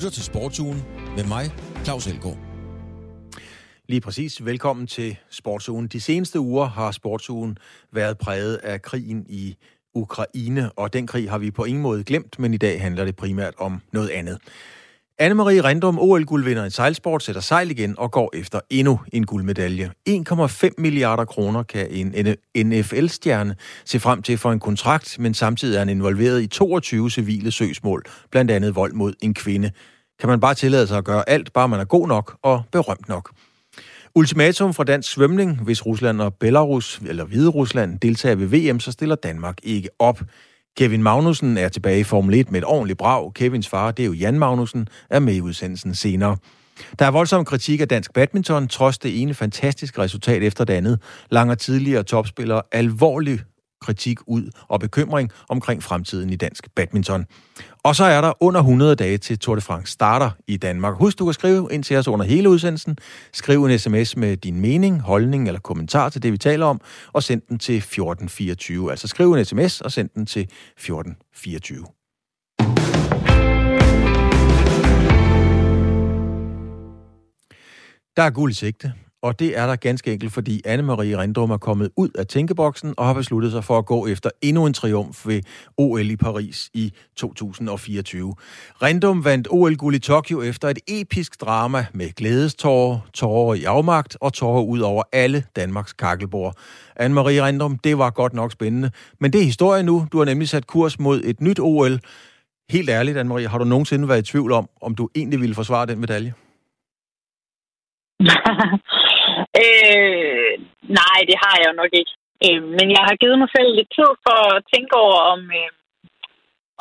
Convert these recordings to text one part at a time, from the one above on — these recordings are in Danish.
lytter til Sportsugen med mig, Claus Elgaard. Lige præcis. Velkommen til Sportsugen. De seneste uger har Sportsugen været præget af krigen i Ukraine, og den krig har vi på ingen måde glemt, men i dag handler det primært om noget andet. Anne-Marie Rendum, OL-guldvinder i sejlsport, sætter sejl igen og går efter endnu en guldmedalje. 1,5 milliarder kroner kan en NFL-stjerne se frem til for en kontrakt, men samtidig er han involveret i 22 civile søgsmål, blandt andet vold mod en kvinde. Kan man bare tillade sig at gøre alt, bare man er god nok og berømt nok? Ultimatum fra dansk svømning. Hvis Rusland og Belarus, eller Hvide Rusland, deltager ved VM, så stiller Danmark ikke op. Kevin Magnussen er tilbage i Formel 1 med et ordentligt brag. Kevins far, det er jo Jan Magnussen, er med i udsendelsen senere. Der er voldsom kritik af dansk badminton, trods det ene fantastiske resultat efter det andet. Langer tidligere topspiller alvorlig kritik ud og bekymring omkring fremtiden i dansk badminton. Og så er der under 100 dage til Tour de France starter i Danmark. Husk, du kan skrive ind til os under hele udsendelsen. Skriv en sms med din mening, holdning eller kommentar til det, vi taler om, og send den til 1424. Altså skriv en sms og send den til 1424. Der er guld i sigte, og det er der ganske enkelt, fordi Anne-Marie Rindrum er kommet ud af tænkeboksen og har besluttet sig for at gå efter endnu en triumf ved OL i Paris i 2024. Rindrum vandt OL-guld i Tokyo efter et episk drama med glædestårer, tårer i afmagt og tårer ud over alle Danmarks kakkelbord. Anne-Marie Rindrum, det var godt nok spændende, men det er historie nu. Du har nemlig sat kurs mod et nyt OL. Helt ærligt, Anne-Marie, har du nogensinde været i tvivl om, om du egentlig ville forsvare den medalje? øh, nej, det har jeg jo nok ikke. Øh, men jeg har givet mig selv lidt tid for at tænke over, om, øh,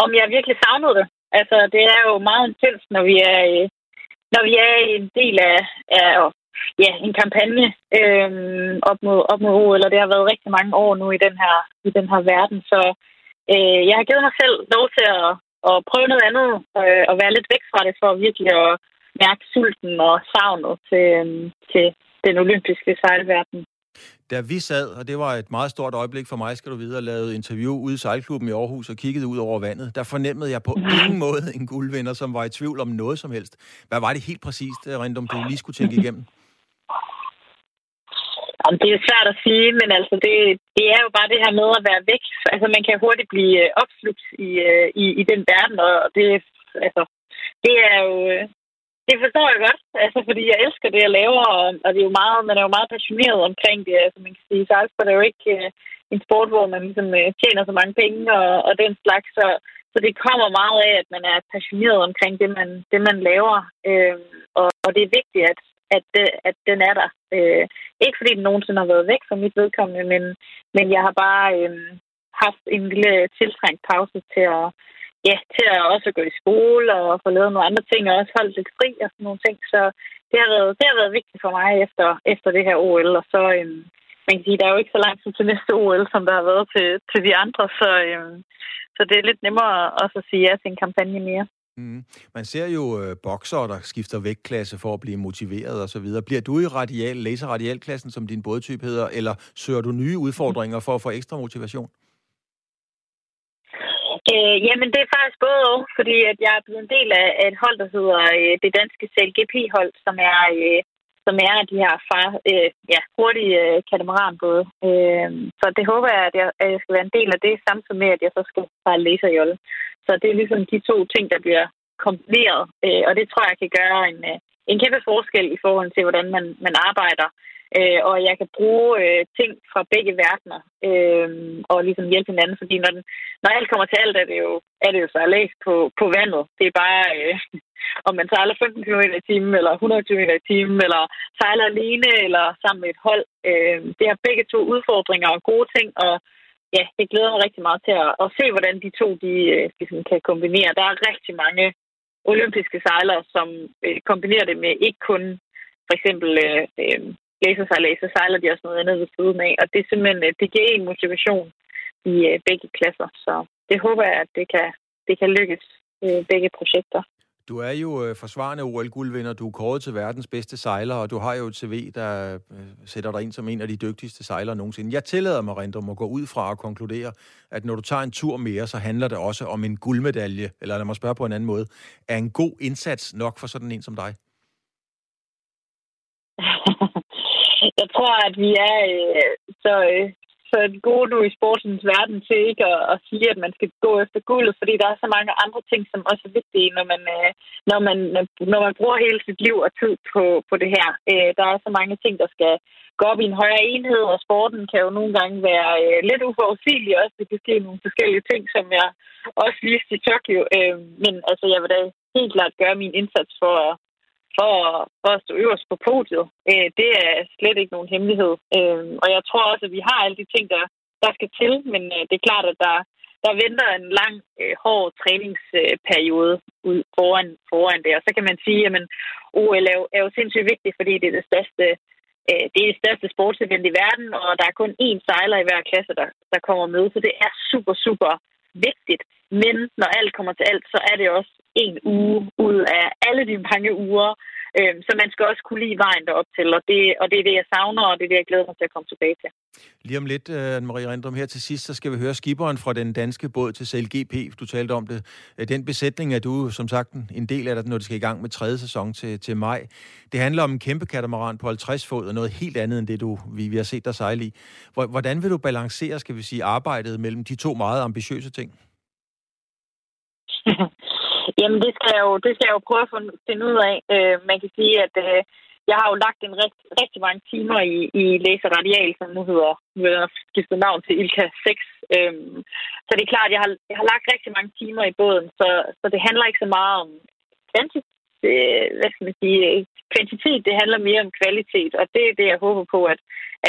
om jeg virkelig savnede det. Altså, det er jo meget intens, når vi er, øh, når vi er en del af, af ja, en kampagne øh, op, mod, op mod OL, og det har været rigtig mange år nu i den her, i den her verden. Så øh, jeg har givet mig selv lov til at, at prøve noget andet øh, og være lidt væk fra det, for virkelig at mærke sulten og savnet til, øh, til den olympiske sejlverden. Da vi sad, og det var et meget stort øjeblik for mig, skal du vide, og lavede interview ude i sejlklubben i Aarhus og kiggede ud over vandet, der fornemmede jeg på ingen måde en guldvinder, som var i tvivl om noget som helst. Hvad var det helt præcist, Rindum, du lige skulle tænke igennem? Jamen, det er svært at sige, men altså det, det er jo bare det her med at være væk. Altså man kan hurtigt blive øh, opslugt i, øh, i, i den verden, og det, altså, det er jo det forstår jeg godt, altså, fordi jeg elsker det, jeg laver, og, og det er jo meget, man er jo meget passioneret omkring det. Altså, man kan sige, for det er jo ikke uh, en sport, hvor man ligesom, uh, tjener så mange penge og, og den slags, så, så det kommer meget af, at man er passioneret omkring det, man, det, man laver. øh, og, og det er vigtigt, at, at, øh, at den er der. Øh, ikke fordi den nogensinde har været væk fra mit vedkommende, men, men jeg har bare øh, haft en lille tiltrængt pause til at ja, til at også gå i skole og få lavet nogle andre ting, og også holde lidt fri og sådan nogle ting. Så det har været, det har været vigtigt for mig efter, efter det her OL. Og så, øhm, man kan sige, der er jo ikke så langt til næste OL, som der har været til, til de andre. Så, øhm, så det er lidt nemmere også at sige ja til en kampagne mere. Mm. Man ser jo øh, bokser, der skifter vægtklasse for at blive motiveret osv. Bliver du i radial, laser-radialklassen, som din bådtype hedder, eller søger du nye udfordringer for at få ekstra motivation? Øh, jamen, det er faktisk både og, fordi at jeg er blevet en del af et hold, der hedder øh, det danske CLGP-hold, som er, øh, som er de her far, øh, ja, hurtige øh, katamaranbåde. Øh, så det håber jeg at, jeg, at jeg skal være en del af det, samtidig med, at jeg så skal bare læse jolle. Så det er ligesom de to ting, der bliver kombineret, øh, og det tror jeg kan gøre en, øh, en kæmpe forskel i forhold til, hvordan man, man arbejder øh, og jeg kan bruge øh, ting fra begge verdener øh, og ligesom hjælpe hinanden, fordi når, den, når alt kommer til alt, er det jo, er det jo så læst på, på vandet. Det er bare, øh, om man sejler 15 km i timen, eller 100 km i timen, eller sejler alene, eller sammen med et hold. Øh, det har begge to udfordringer og gode ting, og ja, det glæder mig rigtig meget til at, at se, hvordan de to de, øh, ligesom kan kombinere. Der er rigtig mange olympiske sejlere, som øh, kombinerer det med ikke kun for eksempel øh, øh, lasersejlads, så sejler de også noget andet ved siden af. Og det er simpelthen, øh, det giver en motivation i øh, begge klasser. Så det håber jeg, at det kan, det kan lykkes øh, begge projekter. Du er jo øh, forsvarende OL-guldvinder, du er kåret til verdens bedste sejler, og du har jo et CV, der øh, sætter dig ind som en af de dygtigste sejlere nogensinde. Jeg tillader mig, Rindum, at gå ud fra og konkludere, at når du tager en tur mere, så handler det også om en guldmedalje, eller lad mig spørge på en anden måde. Er en god indsats nok for sådan en som dig? Jeg tror, at vi er øh, så, øh, så gode nu i sportens verden til ikke at, at sige, at man skal gå efter guldet, fordi der er så mange andre ting, som også er vigtige, når man, øh, når man, når man bruger hele sit liv og tid på, på det her. Øh, der er så mange ting, der skal gå op i en højere enhed, og sporten kan jo nogle gange være øh, lidt uforudsigelig også. Det kan ske nogle forskellige ting, som jeg også viste i Tokyo. Øh, men altså, jeg vil da helt klart gøre min indsats for at for, for at stå øverst på podiet. Øh, det er slet ikke nogen hemmelighed. Øh, og jeg tror også, at vi har alle de ting, der, der skal til, men øh, det er klart, at der, der venter en lang, øh, hård træningsperiode ud foran, foran det. Og så kan man sige, at OL er jo, er jo sindssygt vigtigt, fordi det er det største øh, det er det største sportsevent i verden, og der er kun én sejler i hver klasse, der, der kommer med. Så det er super, super vigtigt. Men når alt kommer til alt, så er det også en uge ud af alle de mange uger. Øh, så man skal også kunne lide vejen derop til, og det, og det er det, jeg savner, og det er det, jeg glæder mig til at komme tilbage til. Lige om lidt, øh, Anne-Marie Rindrum, her til sidst, så skal vi høre skiberen fra den danske båd til CLGP. Du talte om det. Øh, den besætning er du, som sagt, en del af det, når det skal i gang med tredje sæson til, til maj. Det handler om en kæmpe katamaran på 50 fod, og noget helt andet end det, du, vi, vi har set dig sejle i. Hvordan vil du balancere, skal vi sige, arbejdet mellem de to meget ambitiøse ting? Jamen, det skal jeg jo, det skal jeg jo prøve at finde ud af. Øh, man kan sige, at øh, jeg har jo lagt en rigt, rigtig mange timer i, i Læser Radial, som nu hedder, nu har skiftet navn til Ilka 6. Øh, så det er klart, at jeg har, jeg har lagt rigtig mange timer i båden, så, så det handler ikke så meget om kvantitet, øh, hvad skal man sige, kvantitet, det handler mere om kvalitet, og det er det, jeg håber på, at,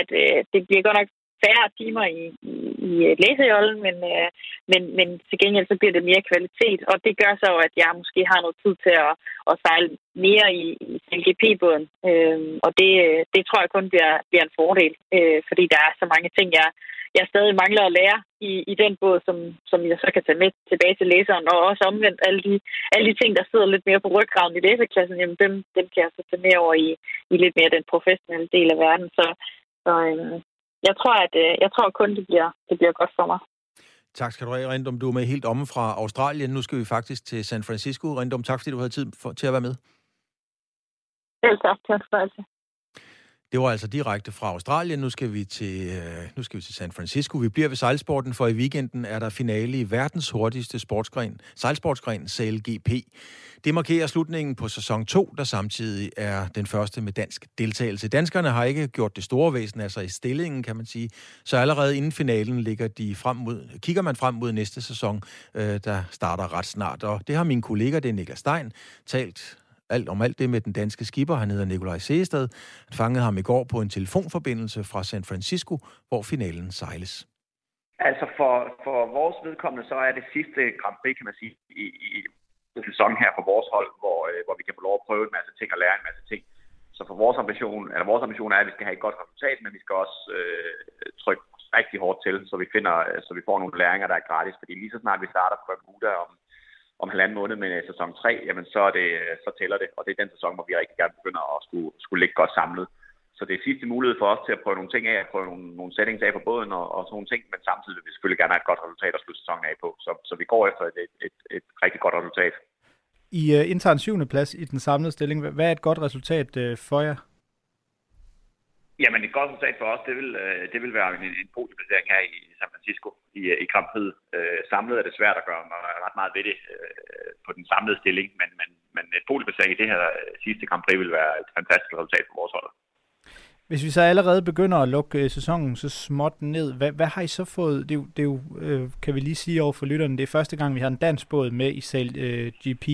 at øh, det bliver godt nok færre timer i, i, i øh, læsejollen, men, øh, men, men til gengæld så bliver det mere kvalitet, og det gør så at jeg måske har noget tid til at, at sejle mere i, i LGP-båden, øh, og det, øh, det tror jeg kun bliver, bliver en fordel, øh, fordi der er så mange ting, jeg, jeg stadig mangler at lære i, i den båd, som, som jeg så kan tage med tilbage til læseren, og også omvendt alle de, alle de ting, der sidder lidt mere på ryggraven i læserklassen, jamen dem, dem kan jeg så tage med over i, i lidt mere den professionelle del af verden. Så, så, øh, jeg tror, at øh, jeg tror kun, det bliver, det bliver godt for mig. Tak skal du have, Rindum. Du er med helt omme fra Australien. Nu skal vi faktisk til San Francisco. Rindum, tak fordi du havde tid for, til at være med. Selv tak. Tak det var altså direkte fra Australien. Nu skal vi til, øh, nu skal vi til San Francisco. Vi bliver ved sejlsporten, for i weekenden er der finale i verdens hurtigste sportsgren, sejlsportsgren CLGP. Det markerer slutningen på sæson 2, der samtidig er den første med dansk deltagelse. Danskerne har ikke gjort det store væsen, altså i stillingen, kan man sige. Så allerede inden finalen ligger de frem mod, kigger man frem mod næste sæson, øh, der starter ret snart. Og det har min kollega, det er Niklas Stein, talt alt om alt det med den danske skipper. Han hedder Nikolaj Seestad. Han fangede ham i går på en telefonforbindelse fra San Francisco, hvor finalen sejles. Altså for, for vores vedkommende, så er det sidste Grand Prix, kan man sige, i, i sæson her på vores hold, hvor, øh, hvor vi kan få lov at prøve en masse ting og lære en masse ting. Så for vores ambition, eller vores ambition er, at vi skal have et godt resultat, men vi skal også øh, trykke rigtig hårdt til, så vi finder, øh, så vi får nogle læringer, der er gratis. Fordi lige så snart vi starter på Bermuda om om halvanden måned med sæson 3, jamen så, er det, så tæller det, og det er den sæson, hvor vi rigtig gerne begynder at skulle, skulle ligge godt samlet. Så det er sidste mulighed for os til at prøve nogle ting af, at prøve nogle, nogle settings af på båden og, og sådan nogle ting, men samtidig vil vi selvfølgelig gerne have et godt resultat at slutte sæsonen af på. Så, så vi går efter et, et, et, et rigtig godt resultat. I uh, indtager en syvende plads i den samlede stilling. Hvad er et godt resultat uh, for jer? Jamen et godt resultat for os, det vil, øh, det vil være en, en podiumplacering her i San Francisco i, øh, i Grand Prix. Øh, samlet er det svært at gøre ret meget ved det øh, på den samlede stilling, men, men, men et podiumplacering i det her øh, sidste Grand Prix vil være et fantastisk resultat for vores hold. Hvis vi så allerede begynder at lukke sæsonen så småt ned, hvad, hvad har I så fået? Det er jo, det er jo øh, kan vi lige sige over for lytterne, det er første gang, vi har en dansk båd med i selv øh, GP,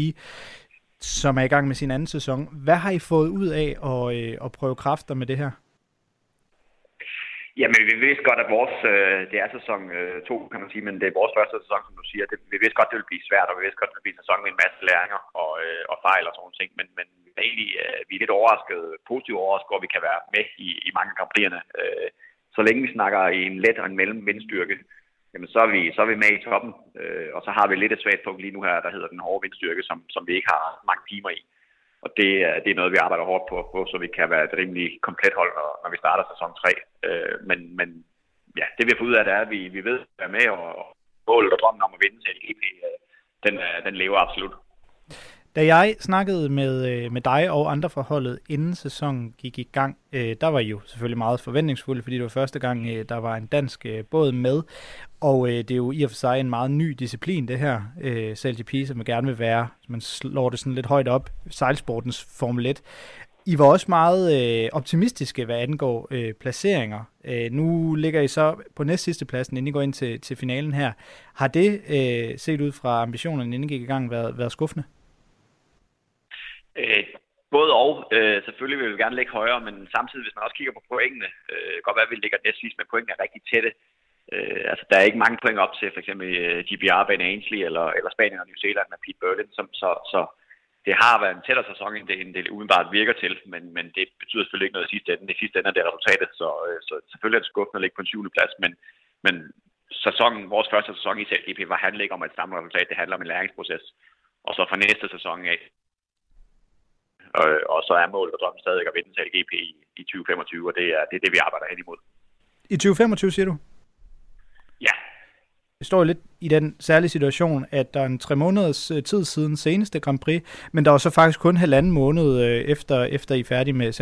som er i gang med sin anden sæson. Hvad har I fået ud af at, øh, at prøve kræfter med det her? Jamen, vi vidste godt, at vores, øh, det er sæson øh, kan man sige, men det er vores første sæson, som du siger. Det, vi vidste godt, det ville blive svært, og vi vidste godt, det ville blive en sæson med en masse læringer og, øh, og fejl og sådan nogle ting. Men, men egentlig, øh, vi er lidt overrasket, positivt overrasket, hvor vi kan være med i, i mange kamprierne. Øh, så længe vi snakker i en let og en mellem vindstyrke, jamen så er vi, så er vi med i toppen. Øh, og så har vi lidt et svagt punkt lige nu her, der hedder den hårde vindstyrke, som, som vi ikke har mange timer i. Og det, det er noget, vi arbejder hårdt på, så vi kan være et rimelig komplet hold, når, når vi starter sæson 3. Øh, men, men ja, det vi har fået ud af, det er, at vi, vi ved at være med, og målet og drømmen om at vinde til LGP, øh, den, øh, den lever absolut. Da jeg snakkede med, øh, med dig og andre fra holdet, inden sæsonen gik i gang, øh, der var I jo selvfølgelig meget forventningsfulde, fordi det var første gang, øh, der var en dansk øh, båd med. Og øh, det er jo i og for sig en meget ny disciplin, det her, øh, SailGP, som man gerne vil være. Man slår det sådan lidt højt op, sejlsportens Formel 1. I var også meget øh, optimistiske, hvad angår øh, placeringer. Øh, nu ligger I så på næst sidste pladsen, inden I går ind til, til finalen her. Har det, øh, set ud fra ambitionerne, inden I gik i gang, været, været skuffende? Øh, både og. Øh, selvfølgelig vil vi gerne ligge højere, men samtidig, hvis man også kigger på pointene, øh, godt være, at vi ligger næstvis, men pointene er rigtig tætte. Øh, altså, der er ikke mange point op til for eksempel øh, uh, GBR, Ben Ainsley eller, eller Spanien og New Zealand med Pete Berlin, som, så, så det har været en tættere sæson, end det, end det udenbart virker til, men, men det betyder selvfølgelig ikke noget i sidste ende. I sidste ende er det resultatet, så, øh, så selvfølgelig er det skuffende at ligge på en syvende plads, men, men sæsonen, vores første sæson i CLGP var handler ikke om et samlet resultat, det handler om en læringsproces. Og så for næste sæson af, og, og så er målet og drømmen stadig at vinde til LGP i, i 2025, og det er, det er det, vi arbejder hen imod. I 2025, siger du? Ja. Det står lidt i den særlige situation, at der er en tre måneders øh, tid siden seneste Grand Prix, men der var så faktisk kun halvanden måned øh, efter, efter I er færdige med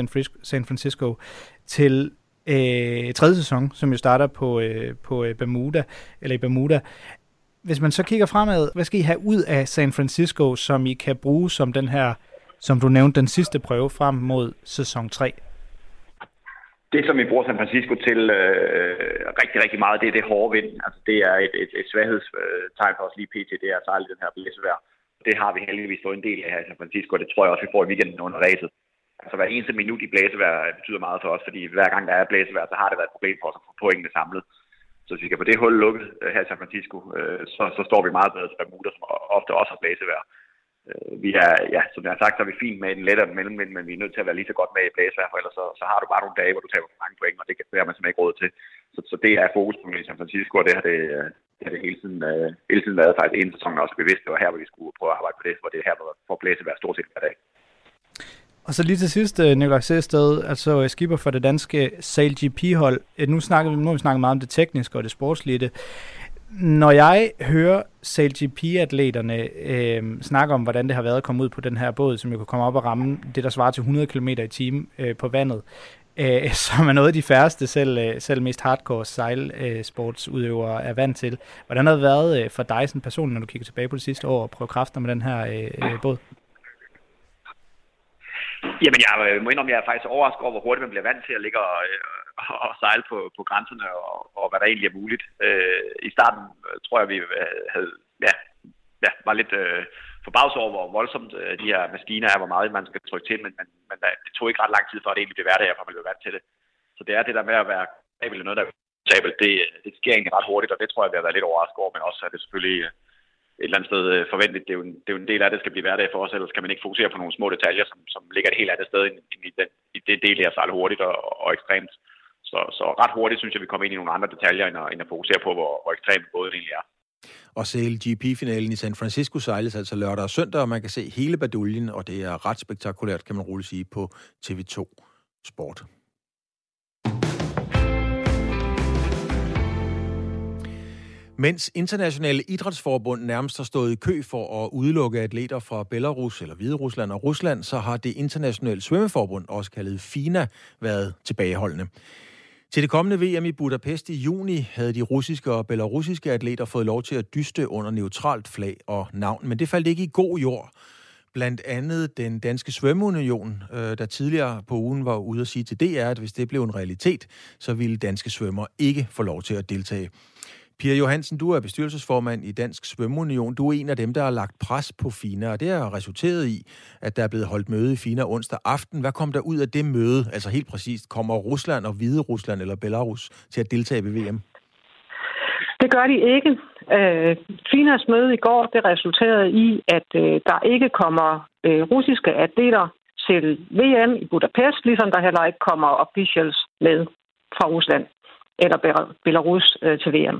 San Francisco til øh, tredje sæson, som jo starter på, øh, på øh, Bermuda, eller i Bermuda. Hvis man så kigger fremad, hvad skal I have ud af San Francisco, som I kan bruge som den her som du nævnte, den sidste prøve frem mod sæson 3? Det, som vi bruger San Francisco til øh, rigtig, rigtig meget, det er det hårde vind. Altså, det er et, et, et svaghedstegn for os lige pt. Det er at den her blæsevejr. Det har vi heldigvis fået en del af her i San Francisco, og det tror jeg også, vi får i weekenden under racet. Altså hver eneste minut i blæsevejr betyder meget for os, fordi hver gang der er blæsevejr, så har det været et problem for os at få pointene samlet. Så hvis vi kan få det hul lukket øh, her i San Francisco, øh, så, så står vi meget bedre til Bermuda, som ofte også har blæsevejr. Øh, vi er, ja, som jeg har sagt, så er vi fint med en lettere mellemvind, men vi er nødt til at være lige så godt med i blæsvær, for ellers så, så har du bare nogle dage, hvor du taber for mange point, og det, det har man simpelthen ikke råd til. Så, så det er fokus på i San Francisco, og det har det, det, har det hele, tiden, uh, hele tiden været faktisk en sæson også bevidst. Det var her, hvor vi skulle prøve at arbejde på det, hvor det er her, hvor får blæsevejr stort set hver dag. Og så lige til sidst, øh, Nikolaj Sæsted, altså skipper for det danske Sail GP-hold. Nu, snakker, vi, nu har vi snakket meget om det tekniske og det sportslige. Når jeg hører SailGP-atleterne øh, snakke om, hvordan det har været at komme ud på den her båd, som jo kan komme op og ramme det, der svarer til 100 km i timen øh, på vandet, øh, som er noget af de færreste, selv, øh, selv mest hardcore sejlsportsudøvere øh, er vant til. Hvordan har det været øh, for dig som person, når du kigger tilbage på det sidste år og prøver kræfter med den her øh, øh, båd? Jamen, jeg øh, må indrømme, jeg er faktisk overrasket over, hvor hurtigt man bliver vant til at ligge og, øh, og sejle på, på grænserne og, og hvad der egentlig er muligt. Øh, I starten øh, tror jeg, vi øh, havde, ja, ja, var lidt øh, forbavset over, hvor voldsomt øh, de her maskiner er, hvor meget man skal trykke til, men, men, men det tog ikke ret lang tid, før det egentlig blev hverdag, for man blev vant til det. Så det er det der med at være kabel noget, der er det, det sker egentlig ret hurtigt, og det tror jeg, vi har været lidt overrasket over, men også er det selvfølgelig øh, et eller andet sted forventeligt. Det er, jo en, det er jo en del af det, skal blive hverdag for os, ellers kan man ikke fokusere på nogle små detaljer, som, som ligger et helt andet sted end, i, den, i det del her sejle hurtigt og, og ekstremt. Så, så ret hurtigt synes jeg, vi kommer ind i nogle andre detaljer, end at, end at fokusere på, hvor, hvor ekstremt båden egentlig er. Og GP-finalen i San Francisco sejles altså lørdag og søndag, og man kan se hele baduljen, og det er ret spektakulært, kan man roligt sige, på TV2 Sport. Mens internationale idrætsforbund nærmest har stået i kø for at udelukke atleter fra Belarus eller Hvide Rusland og Rusland, så har det internationale svømmeforbund, også kaldet FINA, været tilbageholdende. Til det kommende VM i Budapest i juni havde de russiske og belarusiske atleter fået lov til at dyste under neutralt flag og navn, men det faldt ikke i god jord. Blandt andet den danske svømmeunion, øh, der tidligere på ugen var ude at sige til DR, at hvis det blev en realitet, så ville danske svømmer ikke få lov til at deltage. Pia Johansen, du er bestyrelsesformand i Dansk Svømmeunion. Du er en af dem, der har lagt pres på FINA, og det har resulteret i, at der er blevet holdt møde i FINA onsdag aften. Hvad kom der ud af det møde? Altså helt præcist, kommer Rusland og Hvide Rusland eller Belarus til at deltage ved VM? Det gør de ikke. Øh, FINAs møde i går, det resulterede i, at øh, der ikke kommer øh, russiske atleter til VM i Budapest, ligesom der heller ikke kommer officials med fra Rusland eller Belarus øh, til VM.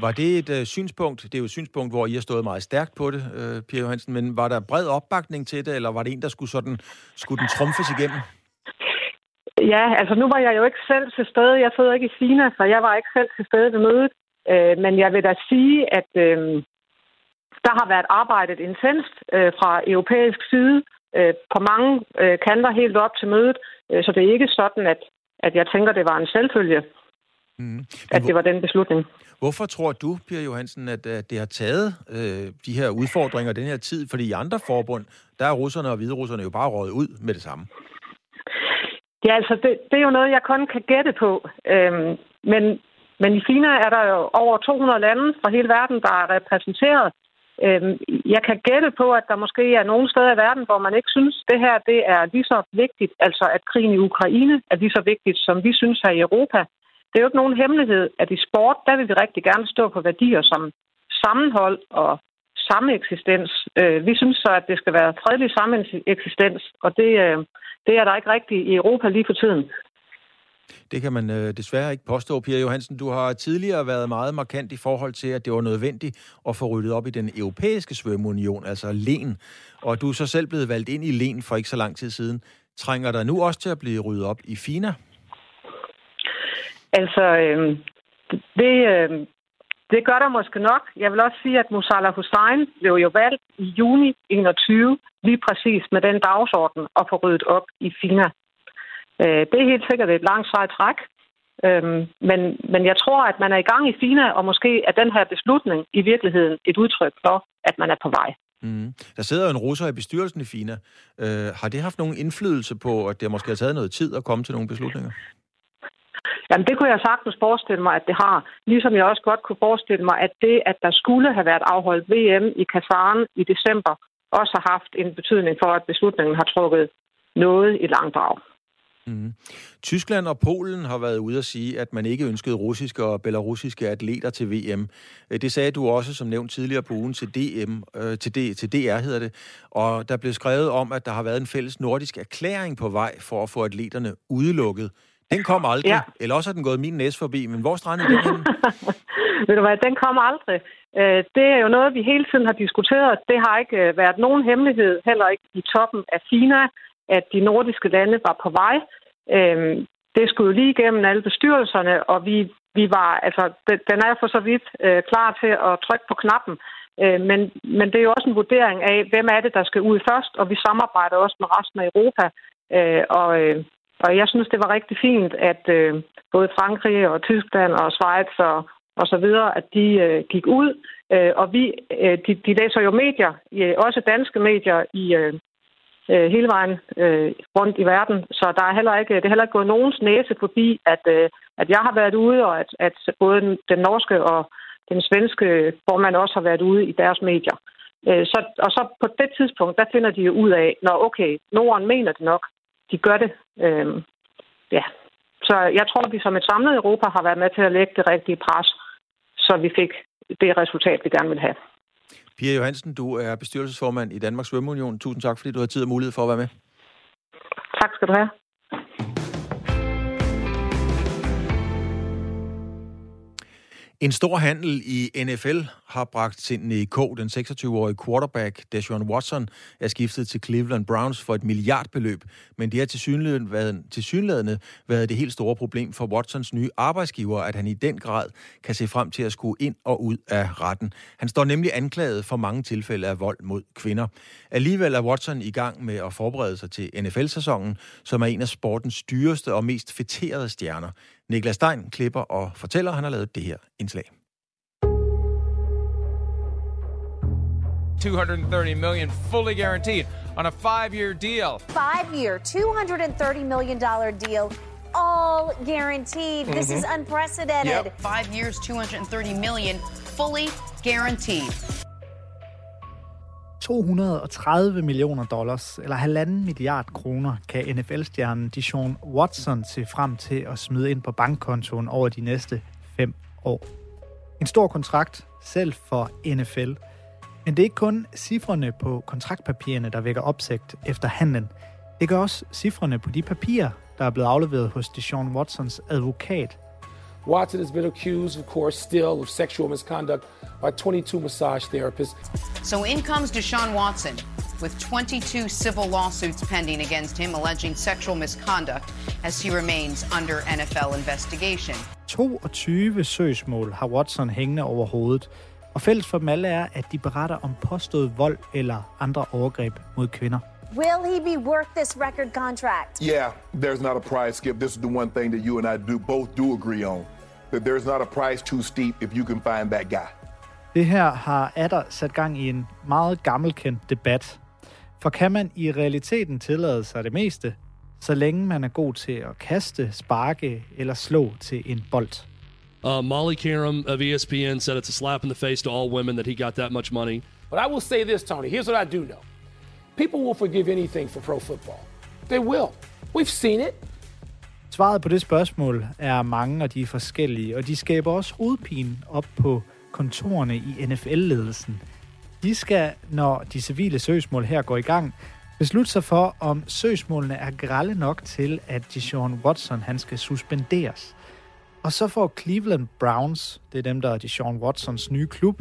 Var det et øh, synspunkt, det er jo et synspunkt, hvor I har stået meget stærkt på det, øh, Pia Johansen, men var der bred opbakning til det, eller var det en, der skulle, sådan, skulle den trumfes igennem? Ja, altså nu var jeg jo ikke selv til stede. Jeg sidder ikke i Kina, så jeg var ikke selv til stede ved mødet. Øh, men jeg vil da sige, at øh, der har været arbejdet intenst øh, fra europæisk side øh, på mange øh, kanter helt op til mødet. Øh, så det er ikke sådan, at, at jeg tænker, det var en selvfølge, mm. at det var den beslutning. Hvorfor tror du, Pia Johansen, at, at det har taget øh, de her udfordringer den her tid? Fordi i andre forbund, der er russerne og hviderusserne jo bare røget ud med det samme. Ja, altså, det, det er jo noget, jeg kun kan gætte på. Øhm, men, men i Kina er der jo over 200 lande fra hele verden, der er repræsenteret. Øhm, jeg kan gætte på, at der måske er nogle steder i verden, hvor man ikke synes, det her det er lige så vigtigt, altså at krigen i Ukraine er lige så vigtigt, som vi synes her i Europa. Det er jo ikke nogen hemmelighed, at i sport, der vil vi rigtig gerne stå på værdier som sammenhold og samme eksistens. Øh, vi synes så, at det skal være fredelig samme eksistens, og det, øh, det er der ikke rigtigt i Europa lige for tiden. Det kan man øh, desværre ikke påstå, Pia Johansen. Du har tidligere været meget markant i forhold til, at det var nødvendigt at få ryddet op i den europæiske svømmeunion, altså LEN. Og du er så selv blevet valgt ind i LEN for ikke så lang tid siden. Trænger der nu også til at blive ryddet op i FINA? Altså, øh, det, øh, det gør der måske nok. Jeg vil også sige, at Musala Hussein blev jo valgt i juni 21, lige præcis med den dagsorden at få ryddet op i FINA. Øh, det er helt sikkert et langt sejt træk, øhm, men, men jeg tror, at man er i gang i FINA, og måske er den her beslutning i virkeligheden et udtryk for, at man er på vej. Mm. Der sidder jo en russer i bestyrelsen i FINA. Øh, har det haft nogen indflydelse på, at det måske har taget noget tid at komme til nogle beslutninger? Jamen, det kunne jeg sagtens forestille mig, at det har. Ligesom jeg også godt kunne forestille mig, at det, at der skulle have været afholdt VM i Kazan i december, også har haft en betydning for, at beslutningen har trukket noget i langdrag. Mm. Tyskland og Polen har været ude at sige, at man ikke ønskede russiske og belarusiske atleter til VM. Øh, det sagde du også, som nævnt tidligere på ugen, til, DM, øh, til, D, til DR hedder det. Og der blev skrevet om, at der har været en fælles nordisk erklæring på vej for at få atleterne udelukket. Den kom aldrig. Ja. Eller også har den gået min næse forbi. Men hvor strandede den henne? Ved du hvad, den kom aldrig. Øh, det er jo noget, vi hele tiden har diskuteret. Det har ikke øh, været nogen hemmelighed, heller ikke i toppen af Kina, at de nordiske lande var på vej. Øh, det skulle jo lige igennem alle bestyrelserne, og vi, vi var, altså, den er for så vidt klar til at trykke på knappen. Men, men det er jo også en vurdering af, hvem er det, der skal ud først, og vi samarbejder også med resten af Europa. Og, og jeg synes, det var rigtig fint, at øh, både Frankrig og Tyskland og Schweiz og, og så videre, at de øh, gik ud. Øh, og vi, øh, de, de læser jo medier, øh, også danske medier, i øh, øh, hele vejen øh, rundt i verden. Så der er heller ikke, det er heller ikke gået nogens næse forbi, at, øh, at jeg har været ude, og at, at både den, den norske og den svenske formand også har været ude i deres medier. Øh, så, og så på det tidspunkt, der finder de jo ud af, når okay, Norden mener det nok, de gør det. Øh, ja. Så jeg tror, at vi som et samlet Europa har været med til at lægge det rigtige pres, så vi fik det resultat, vi gerne vil have. Pia Johansen, du er bestyrelsesformand i Danmarks Svømmeunion. Tusind tak, fordi du har tid og mulighed for at være med. Tak skal du have. En stor handel i NFL har bragt Sidney i K, den 26-årige quarterback Deshaun Watson, er skiftet til Cleveland Browns for et milliardbeløb, men det har tilsyneladende været, tilsyneladende været det helt store problem for Watsons nye arbejdsgiver, at han i den grad kan se frem til at skulle ind og ud af retten. Han står nemlig anklaget for mange tilfælde af vold mod kvinder. Alligevel er Watson i gang med at forberede sig til NFL-sæsonen, som er en af sportens dyreste og mest fætterede stjerner. Niklas Stein klipper og fortæller, at han har lavet det her indslag. 230 million fully guaranteed on a five-year deal. Five-year, 230 million dollar deal. All guaranteed. Mm-hmm. This is mm-hmm. unprecedented. Yep. Five years, 230 million, fully guaranteed. 230 millioner dollars, eller halvanden milliard kroner, kan NFL-stjernen Deshaun Watson se frem til at smide ind på bankkontoen over de næste fem år. En stor kontrakt, selv for NFL. Men det er ikke kun cifrene på kontraktpapirerne, der vækker opsigt efter handlen. Det gør også cifrene på de papirer, der er blevet afleveret hos Deshaun Watsons advokat. Watson has been accused, of course, still of sexual misconduct by 22 massage therapists. So in comes Deshaun Watson with 22 civil lawsuits pending against him alleging sexual misconduct as he remains under NFL investigation. 22 søgsmål har Watson hængende over hovedet, og fælles for dem alle er, at de beretter om påstået vold eller andre overgreb mod kvinder. Will he be worth this record contract? Yeah, there's not a price, Skip. This is the one thing that you and I do both do agree on. That there's not a price too steep if you can find that guy. Det her har Adder sat gang i en meget gammelkendt debat. For kan man i realiteten tillade sig det meste, så længe man er god til at kaste, sparke eller slå til en bold? Uh, Molly Karam of ESPN said it's a slap in the face to all women that he got that much money. But I will say this, Tony. Here's what I do know people will forgive anything for pro football. They will. We've seen it. Svaret på det spørgsmål er mange, og de er forskellige, og de skaber også hovedpine op på kontorerne i NFL-ledelsen. De skal, når de civile søgsmål her går i gang, beslutte sig for, om søgsmålene er grælde nok til, at Deshaun Watson han skal suspenderes. Og så får Cleveland Browns, det er dem, der er Deshaun Watsons nye klub,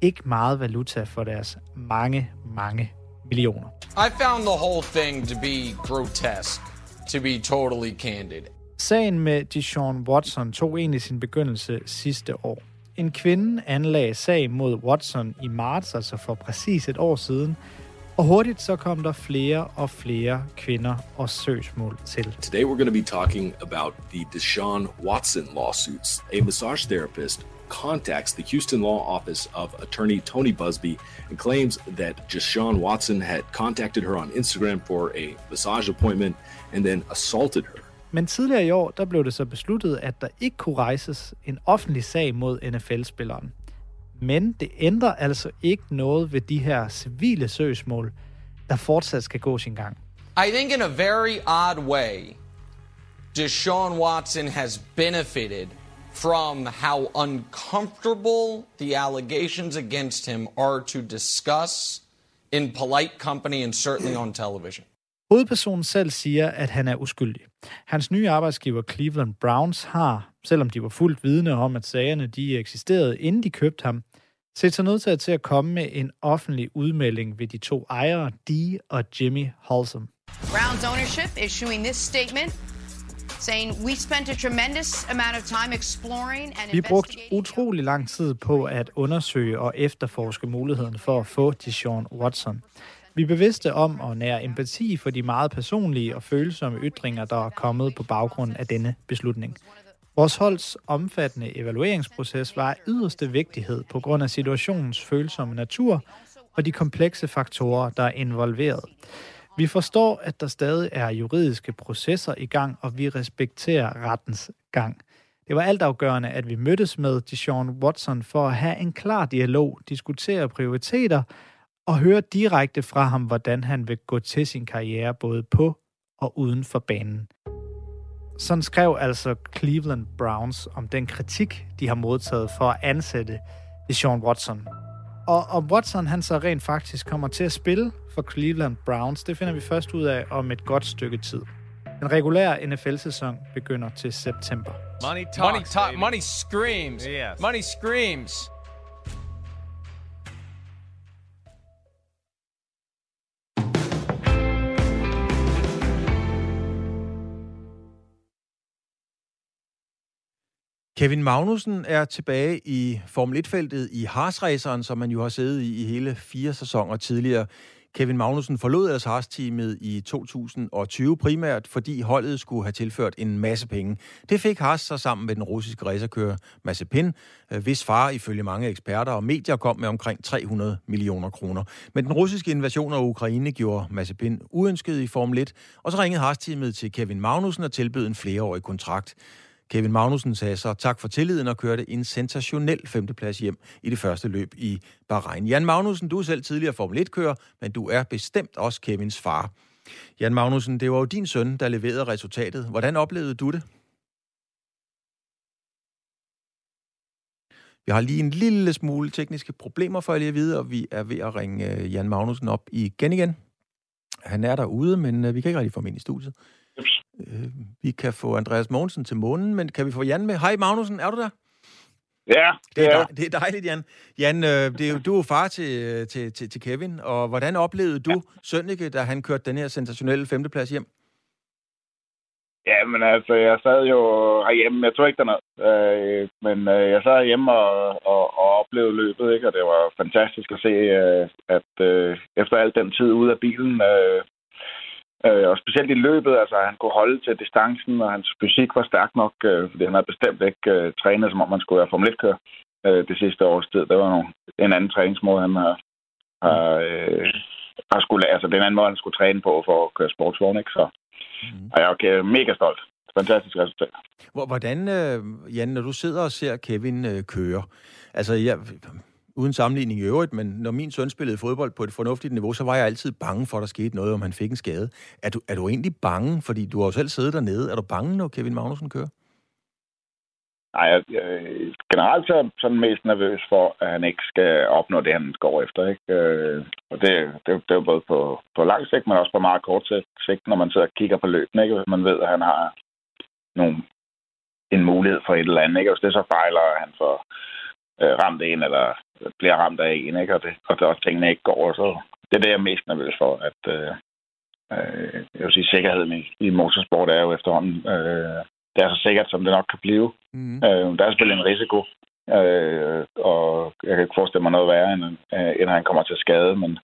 ikke meget valuta for deres mange, mange millioner. I found the whole thing to be grotesque, to be totally candid. Sagen med Deshaun Watson tog egentlig sin begyndelse sidste år. En kvinde anlagde sag mod Watson i marts, altså for præcis et år siden, og hurtigt så kom der flere og flere kvinder og søgsmål til. Today we're going to be talking about the Deshaun Watson lawsuits. A massage therapist contacts the Houston Law Office of attorney Tony Busby and claims that Deshaun Watson had contacted her on Instagram for a massage appointment and then assaulted her. Men tidligere i år, der blev det så besluttet, at der ikke kunne rejses en offentlig sag mod NFL-spilleren. Men det ændrer altså ikke noget ved de her civile søgsmål, der fortsat skal gå sin gang. I think in a very odd way, Deshaun Watson has benefited from how uncomfortable the allegations against him are to discuss in polite company and certainly on television. Hovedpersonen selv siger, at han er uskyldig. Hans nye arbejdsgiver Cleveland Browns har, selvom de var fuldt vidne om, at sagerne de eksisterede, inden de købte ham, set sig nødt til at komme med en offentlig udmelding ved de to ejere, Dee og Jimmy Halsam. Browns ownership issuing this statement saying we spent a tremendous amount of time exploring and Vi brugte utrolig lang tid på at undersøge og efterforske muligheden for at få Deshaun Watson. Vi er bevidste om at nære empati for de meget personlige og følsomme ytringer, der er kommet på baggrund af denne beslutning. Vores holds omfattende evalueringsproces var af yderste vigtighed på grund af situationens følsomme natur og de komplekse faktorer, der er involveret. Vi forstår, at der stadig er juridiske processer i gang, og vi respekterer rettens gang. Det var altafgørende, at vi mødtes med Deshaun Watson for at have en klar dialog, diskutere prioriteter og høre direkte fra ham, hvordan han vil gå til sin karriere både på og uden for banen. Sådan skrev altså Cleveland Browns om den kritik, de har modtaget for at ansætte Deshaun Watson. Og om Watson han så rent faktisk kommer til at spille for Cleveland Browns, det finder vi først ud af om et godt stykke tid. Den regulære NFL-sæson begynder til september. Money talks, Money talk, baby. money screams. Yes. Money screams. Kevin Magnussen er tilbage i Formel 1-feltet i Haas-raceren, som man jo har siddet i i hele fire sæsoner tidligere. Kevin Magnussen forlod ellers Haas-teamet i 2020 primært, fordi holdet skulle have tilført en masse penge. Det fik Haas så sammen med den russiske racerkører Mazepin, øh, hvis far ifølge mange eksperter og medier kom med omkring 300 millioner kroner. Men den russiske invasion af Ukraine gjorde Mazepin uønsket i Formel 1, og så ringede Haas-teamet til Kevin Magnussen og tilbød en flereårig kontrakt. Kevin Magnussen sagde så tak for tilliden og kørte en sensationel femteplads hjem i det første løb i Bahrain. Jan Magnussen, du er selv tidligere Formel 1-kører, men du er bestemt også Kevins far. Jan Magnussen, det var jo din søn, der leverede resultatet. Hvordan oplevede du det? Vi har lige en lille smule tekniske problemer for at lige at vide, og vi er ved at ringe øh, Jan Magnussen op igen igen. Han er derude, men øh, vi kan ikke rigtig få ham ind i studiet øh, vi kan få Andreas Mogensen til månen, men kan vi få Jan med? Hej Magnussen, er du der? Ja, det er, dej, det er dejligt, Jan. Jan, øh, det er du er jo far til, til, til, til Kevin, og hvordan oplevede du ja. Sønneke, da han kørte den her sensationelle femteplads hjem? Ja, men altså, jeg sad jo herhjemme. Jeg tror ikke derned. Øh, men øh, jeg sad hjemme og, og, og oplevede løbet, ikke? og det var fantastisk at se, øh, at øh, efter al den tid ude af bilen, øh, øh, og specielt i løbet, altså han kunne holde til distancen, og hans fysik var stærk nok, øh, fordi han havde bestemt ikke øh, trænet, som om man skulle være Formel 1-kører øh, det sidste års tid. Det var nogle, en anden træningsmåde, han har, har, øh, har skulle, altså den anden måde, han skulle træne på for at køre sportsvogn, ikke? Så mm. og jeg er okay, mega stolt. Fantastisk resultat. Hvordan, øh, Jan, når du sidder og ser Kevin øh, køre, altså jeg, uden sammenligning i øvrigt, men når min søn spillede fodbold på et fornuftigt niveau, så var jeg altid bange for, at der skete noget, om han fik en skade. Er du, er du egentlig bange, fordi du har jo selv siddet dernede, er du bange, når Kevin Magnussen kører? Nej, jeg, jeg, generelt så er jeg sådan mest nervøs for, at han ikke skal opnå det, han går efter. Ikke? Øh, og det, det, det er jo både på, på lang sigt, men også på meget kort sigt, når man sidder og kigger på løbene. Ikke? Hvis man ved, at han har nogle, en mulighed for et eller andet. Ikke? Og hvis det så fejler, at han får øh, ramt en, eller bliver ramt af en, ikke? Og, det, og også tingene ikke går, så det er det, jeg er mest nervøs for, at øh, øh, jeg vil sige, sikkerheden i, i motorsport er jo efterhånden øh, det er så sikkert, som det nok kan blive. Mm. Øh, der er selvfølgelig en risiko, øh, og jeg kan ikke forestille mig noget værre, end, øh, end han kommer til skade, men,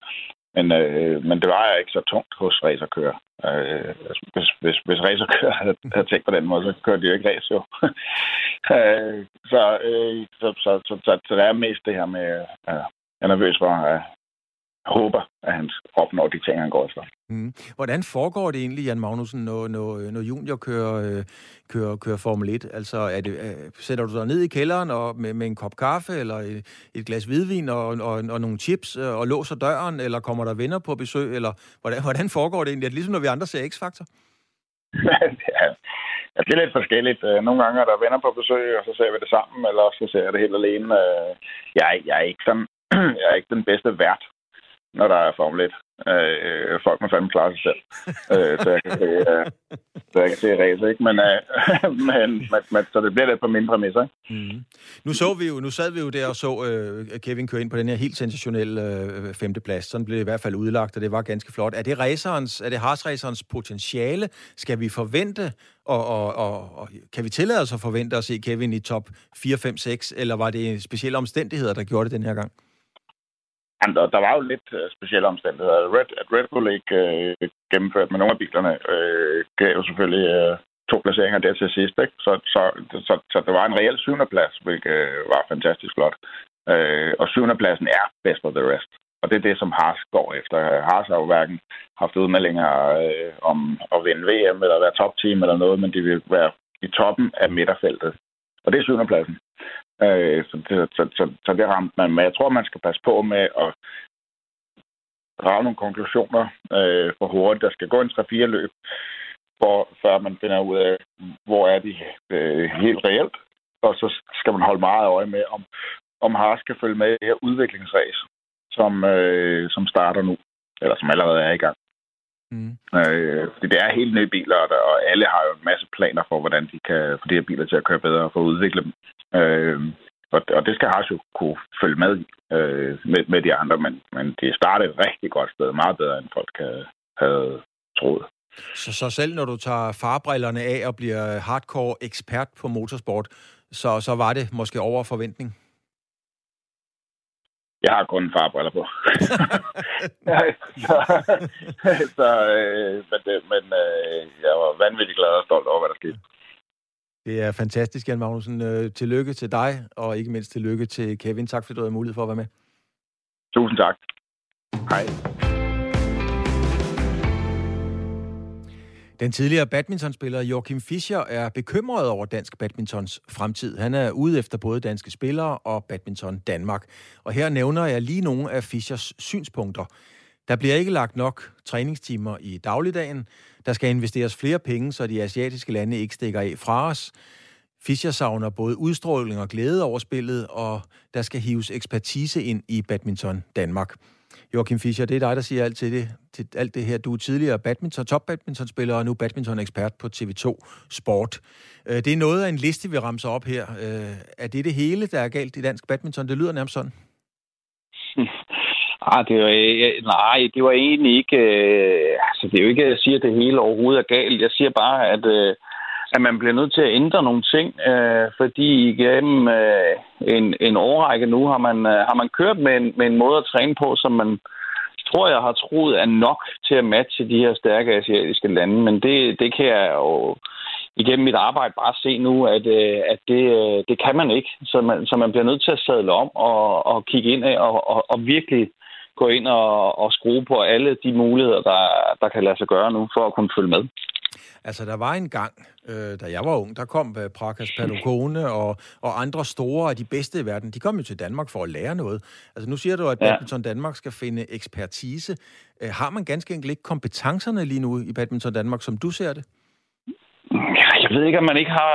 men, øh, men det vejer ikke så tungt hos racerkører. Øh, altså, hvis, hvis, hvis racerkører havde, havde tænkt på den måde, så kører de jo ikke race, jo. øh, så, øh, så, så, så, så, så, der er mest det her med, øh, jeg er nervøs for, at håber, at han opnår de ting, han går efter. Mm. Hvordan foregår det egentlig, Jan Magnussen, når, når, når junior kører, øh, kører, kører Formel 1? Altså, er det, øh, sætter du dig ned i kælderen og med, med en kop kaffe, eller et, et glas hvidvin og, og, og nogle chips, øh, og låser døren, eller kommer der venner på besøg, eller hvordan, hvordan foregår det egentlig? Er det ligesom, når vi andre ser X-Factor? ja, Ja, det er lidt forskelligt. Øh, nogle gange er der venner på besøg, og så ser vi det sammen, eller så ser jeg det helt alene. Jeg, jeg, er ikke sådan, jeg er ikke den bedste vært når der er Formel 1. Øh, folk må fandme klare sig selv. øh, så jeg kan se, øh, så jeg kan se race, ikke? Men, øh, men, men, men, så det bliver lidt på mindre præmisser, ikke? Mm. Nu, så vi jo, nu sad vi jo der og så øh, Kevin køre ind på den her helt sensationelle øh, femteplads. Sådan blev det i hvert fald udlagt, og det var ganske flot. Er det racerens, er det racerens potentiale? Skal vi forvente, og, og, og, og kan vi tillade os at forvente at se Kevin i top 4, 5, 6, eller var det specielle omstændigheder, der gjorde det den her gang? Jamen, der, der var jo lidt uh, specielle omstændigheder. Red, at Red Bull ikke uh, gennemførte med nogle af bilerne, uh, gav jo selvfølgelig uh, to placeringer der til sidst. Ikke? Så, så, så, så det var en reel syvendeplads, hvilket var fantastisk flot. Uh, og syvendepladsen er best of the rest. Og det er det, som Haas går efter. Haas har jo hverken haft udmeldinger øh, om at vinde VM eller være topteam eller noget, men de vil være i toppen af midterfeltet. Og det er syvendepladsen. Øh, så, det, så, så, så det ramte man. Men jeg tror, man skal passe på med at drage nogle konklusioner øh, for hurtigt. Der skal gå en 3-4 løb, for, før man finder ud af, hvor er de øh, helt reelt. Og så skal man holde meget øje med, om, om Haas skal følge med i det her udviklingsræs, som, øh, som starter nu, eller som allerede er i gang. Mm. Øh, fordi det er helt nye biler, og alle har jo en masse planer for, hvordan de kan få de her biler til at køre bedre og få udviklet dem. Øh, og, og det skal Haas jo kunne følge med, øh, med, med de andre, men, men det startede et rigtig godt sted, meget bedre end folk havde, havde troet. Så, så selv når du tager farbrillerne af og bliver hardcore ekspert på motorsport, så, så var det måske over forventning? Jeg har kun farbriller på. så, så, øh, men, det, men øh, jeg var vanvittigt glad og stolt over, hvad der skete. Det er fantastisk, Jan Magnussen. Øh, tillykke til dig, og ikke mindst tillykke til Kevin. Tak, fordi du havde mulighed for at være med. Tusind tak. Hej. Den tidligere badmintonspiller Joachim Fischer er bekymret over dansk badmintons fremtid. Han er ude efter både danske spillere og badminton Danmark. Og her nævner jeg lige nogle af Fischers synspunkter. Der bliver ikke lagt nok træningstimer i dagligdagen. Der skal investeres flere penge, så de asiatiske lande ikke stikker af fra os. Fischer savner både udstråling og glæde over spillet, og der skal hives ekspertise ind i badminton Danmark. Joachim Fischer, det er dig, der siger alt til det, til alt det her. Du er tidligere badminton, top badmintonspiller og nu badminton-ekspert på TV2 Sport. Øh, det er noget af en liste, vi ramser op her. Øh, er det det hele, der er galt i dansk badminton? Det lyder nærmest sådan. Ah, det var, nej, det var egentlig ikke... Øh, altså, det er jo ikke, at jeg siger, at det hele overhovedet er galt. Jeg siger bare, at, øh, at man bliver nødt til at ændre nogle ting, øh, fordi igennem øh, en, en årrække nu har man, øh, har man kørt med en, med en måde at træne på, som man tror, jeg har troet er nok til at matche de her stærke asiatiske lande. Men det, det kan jeg jo igennem mit arbejde bare se nu, at, øh, at det, øh, det kan man ikke. Så man, så man bliver nødt til at sadle om og, og kigge ind og, og, og virkelig gå ind og, og skrue på alle de muligheder, der, der kan lade sig gøre nu, for at kunne følge med. Altså, der var en gang, øh, da jeg var ung, der kom øh, Prakas Padukone og, og andre store af de bedste i verden. De kom jo til Danmark for at lære noget. Altså, nu siger du, at Badminton Danmark skal finde ekspertise. Øh, har man ganske enkelt ikke kompetencerne lige nu i Badminton Danmark, som du ser det? Jeg ved ikke, om man ikke har,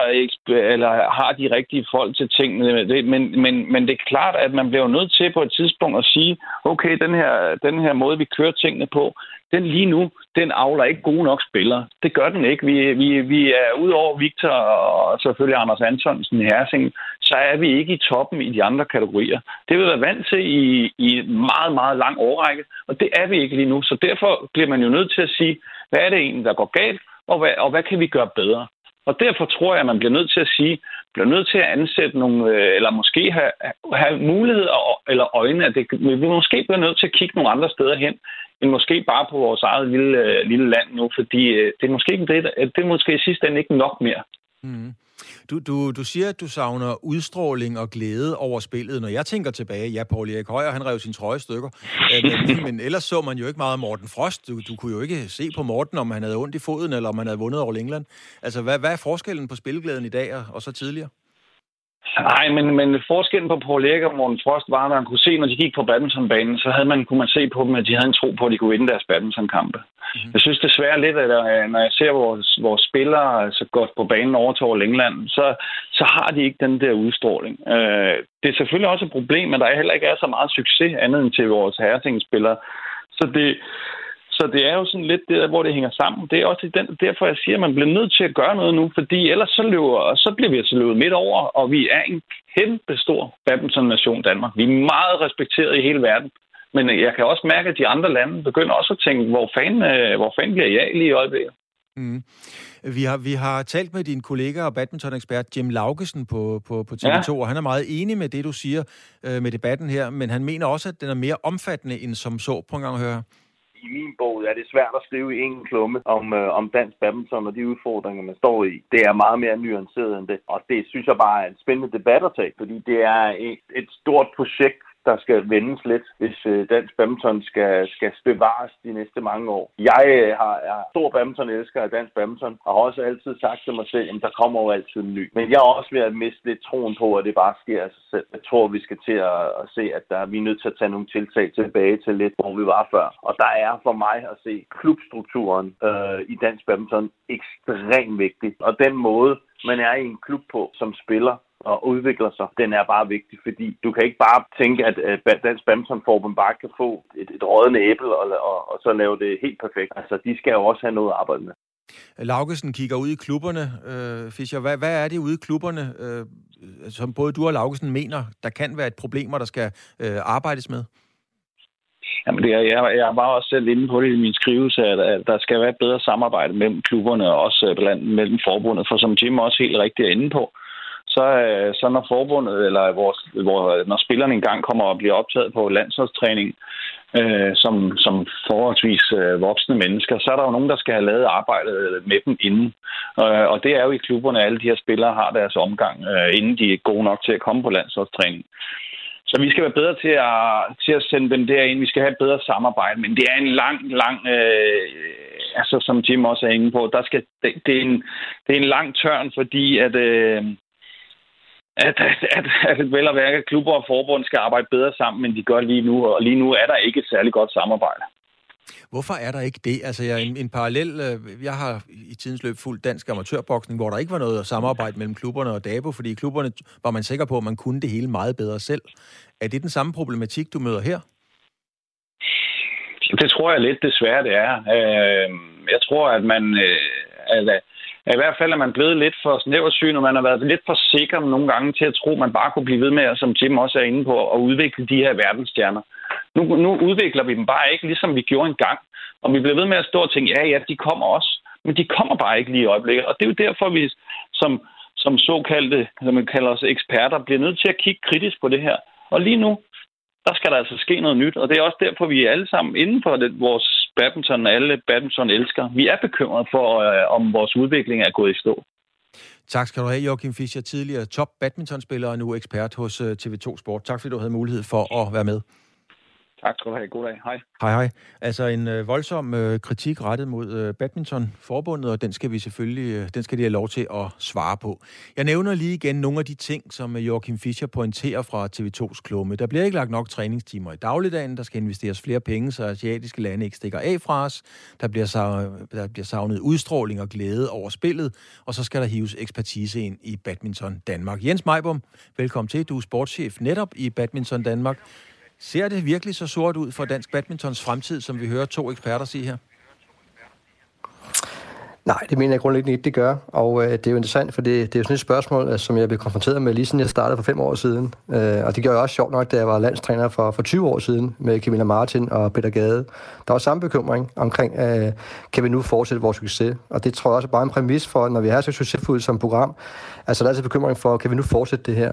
eller har de rigtige folk til tingene, men, men, men det er klart, at man bliver nødt til på et tidspunkt at sige, okay, den her, den her måde, vi kører tingene på, den lige nu, den avler ikke gode nok spillere. Det gør den ikke. Vi, vi, vi er udover Victor og selvfølgelig Anders Antonsen i Hersing, så er vi ikke i toppen i de andre kategorier. Det vil være vant til i, i meget, meget lang årrække, og det er vi ikke lige nu. Så derfor bliver man jo nødt til at sige, hvad er det egentlig, der går galt, og hvad, og hvad kan vi gøre bedre? Og derfor tror jeg, at man bliver nødt til at sige, bliver nødt til at ansætte nogle, øh, eller måske have, have mulighed eller øjne, at det, vi måske bliver nødt til at kigge nogle andre steder hen, end måske bare på vores eget lille, øh, lille land nu, fordi øh, det er måske ikke det, det er måske i sidste ende ikke nok mere. Mm. Du, du, du siger, at du savner udstråling og glæde over spillet. Når jeg tænker tilbage, ja, Paul Erik Højer, han rev sin trøje stykker. men, men ellers så man jo ikke meget Morten Frost. Du, du kunne jo ikke se på Morten, om han havde ondt i foden, eller om han havde vundet over England. Altså, hvad, hvad er forskellen på spilglæden i dag og, og så tidligere? Nej, men, men forskellen på Paul Erik og Morten Frost var, at man kunne se, når de gik på badmintonbanen, så havde man, kunne man se på dem, at de havde en tro på, at de kunne vinde deres badmintonkampe. Mm-hmm. Jeg synes desværre lidt, at øh, når jeg ser vores, vores spillere så godt på banen over til England, så, så har de ikke den der udstråling. Øh, det er selvfølgelig også et problem, at der heller ikke er så meget succes andet end til vores herretingspillere. Så det, så det er jo sådan lidt der, hvor det hænger sammen. Det er også den, derfor, jeg siger, at man bliver nødt til at gøre noget nu, fordi ellers så, løber, så bliver vi altså løbet midt over, og vi er en kæmpe stor badminton-nation Danmark. Vi er meget respekteret i hele verden. Men jeg kan også mærke, at de andre lande begynder også at tænke, hvor fanden, øh, hvor fanden bliver jeg lige i øjeblikket? Mm. Vi har, vi har talt med din kollega og badminton-ekspert Jim Laugesen på, på, på TV2, ja. og han er meget enig med det, du siger øh, med debatten her, men han mener også, at den er mere omfattende end som så. på en gang at høre i min bog er det svært at skrive i en klumme om, øh, om dansk badminton og de udfordringer, man står i. Det er meget mere nuanceret end det, og det synes jeg bare er en spændende debat at tage, fordi det er et, et stort projekt, der skal vendes lidt, hvis øh, dansk badminton skal, skal bevares de næste mange år. Jeg øh, har, er stor badminton-elsker af dansk badminton, og har også altid sagt til mig selv, at der kommer jo altid en ny. Men jeg er også ved at miste lidt troen på, at det bare sker af sig selv. Jeg tror, vi skal til at, at se, at der, vi er nødt til at tage nogle tiltag tilbage til lidt, hvor vi var før. Og der er for mig at se klubstrukturen øh, i dansk badminton ekstremt vigtig. Og den måde, man er i en klub på som spiller, og udvikler sig, den er bare vigtig, fordi du kan ikke bare tænke, at Dansk Badmintonforbund bare kan få et, et rådende æble og, og, og så lave det helt perfekt. Altså, de skal jo også have noget at arbejde med. Laugesen kigger ud i klubberne. Øh, Fischer, hvad, hvad er det ude i klubberne, øh, som både du og Laugesen mener, der kan være et problem, der skal øh, arbejdes med? Jamen, det er, jeg, jeg var også selv inde på det i min skrivelse, at, at der skal være et bedre samarbejde mellem klubberne og også blandt, mellem forbundet. For som Jim også helt rigtigt er inde på, øh, så, øh, så når forbundet, eller vores, hvor, når spillerne engang kommer og bliver optaget på landsholdstræning, øh, som, som forholdsvis øh, voksne mennesker, så er der jo nogen, der skal have lavet arbejdet øh, med dem inden. Øh, og det er jo i klubberne, alle de her spillere har deres omgang, øh, inden de er gode nok til at komme på landsholdstræning. Så vi skal være bedre til at, til at sende dem derind. Vi skal have et bedre samarbejde, men det er en lang, lang, øh, altså som Jim også er inde på, der skal, det, det, er en, det er en lang tørn, fordi at, øh, at, at, at vel og værke klubber og forbund skal arbejde bedre sammen, end de gør lige nu. Og lige nu er der ikke et særligt godt samarbejde. Hvorfor er der ikke det? Altså, jeg, en, en parallel, øh, jeg har i tidens løb fuldt dansk amatørboksning, hvor der ikke var noget samarbejde mellem klubberne og DABO, fordi i klubberne var man sikker på, at man kunne det hele meget bedre selv. Er det den samme problematik, du møder her? Det tror jeg lidt desværre, det er. Øh, jeg tror, at man... At i hvert fald er man blevet lidt for snæversyn, og man har været lidt for sikker nogle gange til at tro, at man bare kunne blive ved med, som Jim også er inde på, at udvikle de her verdensstjerner. Nu, nu udvikler vi dem bare ikke, ligesom vi gjorde engang. Og vi bliver ved med at stå og tænke, ja, ja, de kommer også. Men de kommer bare ikke lige i øjeblikket. Og det er jo derfor, vi som, som såkaldte, som man kalder os eksperter, bliver nødt til at kigge kritisk på det her. Og lige nu, der skal der altså ske noget nyt. Og det er også derfor, vi er alle sammen inden for det, vores badminton, alle badminton elsker. Vi er bekymrede for, øh, om vores udvikling er gået i stå. Tak skal du have, Joachim Fischer, tidligere top badmintonspiller og nu ekspert hos øh, TV2 Sport. Tak fordi du havde mulighed for at være med. Tak skal du have. God dag. Hej. Hej, hej. Altså en øh, voldsom øh, kritik rettet mod øh, badmintonforbundet, og den skal vi selvfølgelig, øh, den skal de have lov til at svare på. Jeg nævner lige igen nogle af de ting, som øh, Joachim Fischer pointerer fra TV2's klumme. Der bliver ikke lagt nok træningstimer i dagligdagen, der skal investeres flere penge, så asiatiske lande ikke stikker af fra os. Der bliver, savnet, der bliver savnet udstråling og glæde over spillet, og så skal der hives ekspertise ind i badminton Danmark. Jens Meibom, velkommen til. Du er sportschef netop i badminton Danmark. Ser det virkelig så sort ud for dansk badmintons fremtid, som vi hører to eksperter sige her? Nej, det mener jeg grundlæggende ikke, det gør. Og øh, det er jo interessant, for det, det er jo sådan et spørgsmål, øh, som jeg blev konfronteret med lige siden jeg startede for fem år siden. Øh, og det gjorde jeg også sjovt nok, da jeg var landstræner for, for 20 år siden med Camilla Martin og Peter Gade. Der var samme bekymring omkring, øh, kan vi nu fortsætte vores succes? Og det tror jeg også er bare en præmis for, når vi er så succesfulde som program. Altså der er altså bekymring for, kan vi nu fortsætte det her?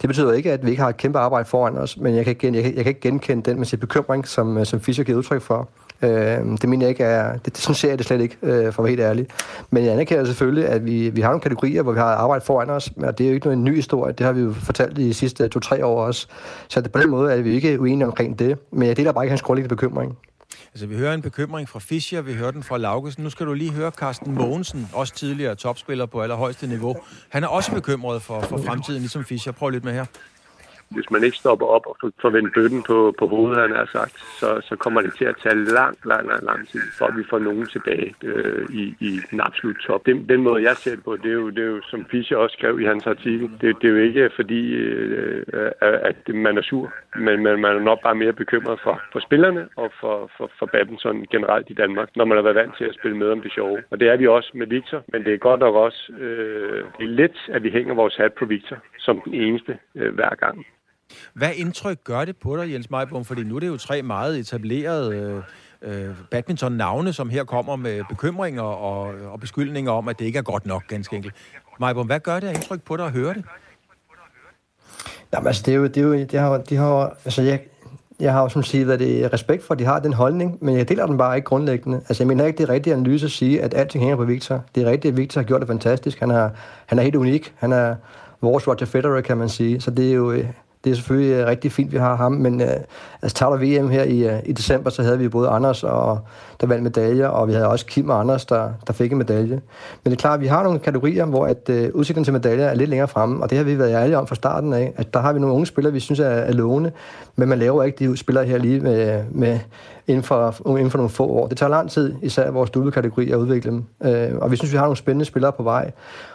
Det betyder ikke, at vi ikke har et kæmpe arbejde foran os, men jeg kan, jeg, jeg, jeg kan ikke genkende den med sin bekymring, som, øh, som Fischer giver udtryk for. Øh, det mener jeg ikke er... Det, det sådan ser jeg det slet ikke, øh, for at være helt ærlig. Men jeg anerkender selvfølgelig, at vi, vi har nogle kategorier, hvor vi har arbejdet foran os, og det er jo ikke noget ny historie. Det har vi jo fortalt de sidste to-tre år også. Så det, på den måde er vi ikke uenige omkring det. Men jeg deler bare ikke hans grundlæggende bekymring. Altså, vi hører en bekymring fra Fischer, vi hører den fra Laugesen. Nu skal du lige høre Carsten Mogensen, også tidligere topspiller på allerhøjeste niveau. Han er også bekymret for, for fremtiden, ligesom Fischer. Prøv lidt med her hvis man ikke stopper op og får vendt bøtten på, på hovedet, han har sagt, så, så kommer det til at tage lang, lang, lang, lang tid, for at vi får nogen tilbage øh, i, i den absolut top. Den, den måde, jeg ser det på, det er, jo, det er jo, som Fischer også skrev i hans artikel, det, det er jo ikke fordi, øh, at man er sur, men, men man er nok bare mere bekymret for, for spillerne og for, for, for badminton generelt i Danmark, når man har været vant til at spille med om det sjove. Og det er vi også med Victor, men det er godt nok også øh, det er lidt, at vi hænger vores hat på Victor som den eneste øh, hver gang. Hvad indtryk gør det på dig, Jens Meibom? Fordi nu er det jo tre meget etablerede øh, øh, badminton-navne, som her kommer med bekymringer og, og beskyldninger om, at det ikke er godt nok, ganske enkelt. Meibom, hvad gør det af indtryk på dig at høre det? Jamen, altså, det er jo, det er jo, de har, de har, altså, jeg, jeg har jo som siger, at det er respekt for, at de har den holdning, men jeg deler den bare ikke grundlæggende. Altså, jeg mener ikke, det er rigtig analyse at sige, at alting hænger på Victor. Det er rigtigt, at Victor har gjort det fantastisk. Han er, han er helt unik. Han er vores Roger Federer, kan man sige. Så det er jo, øh, det er selvfølgelig øh, rigtig fint, vi har ham, men øh, altså tager der VM her i, øh, i december, så havde vi både Anders, og, der vandt medaljer, og vi havde også Kim og Anders, der, der fik en medalje. Men det er klart, at vi har nogle kategorier, hvor at, øh, udsigten til medaljer er lidt længere fremme, og det har vi været ærlige om fra starten af, at der har vi nogle unge spillere, vi synes er, er lovende, men man laver ikke de spillere her lige med, med inden, for, inden for nogle få år. Det tager lang tid, især vores dubbelkategori, at udvikle dem. øh, og vi synes, vi har nogle spændende spillere på vej.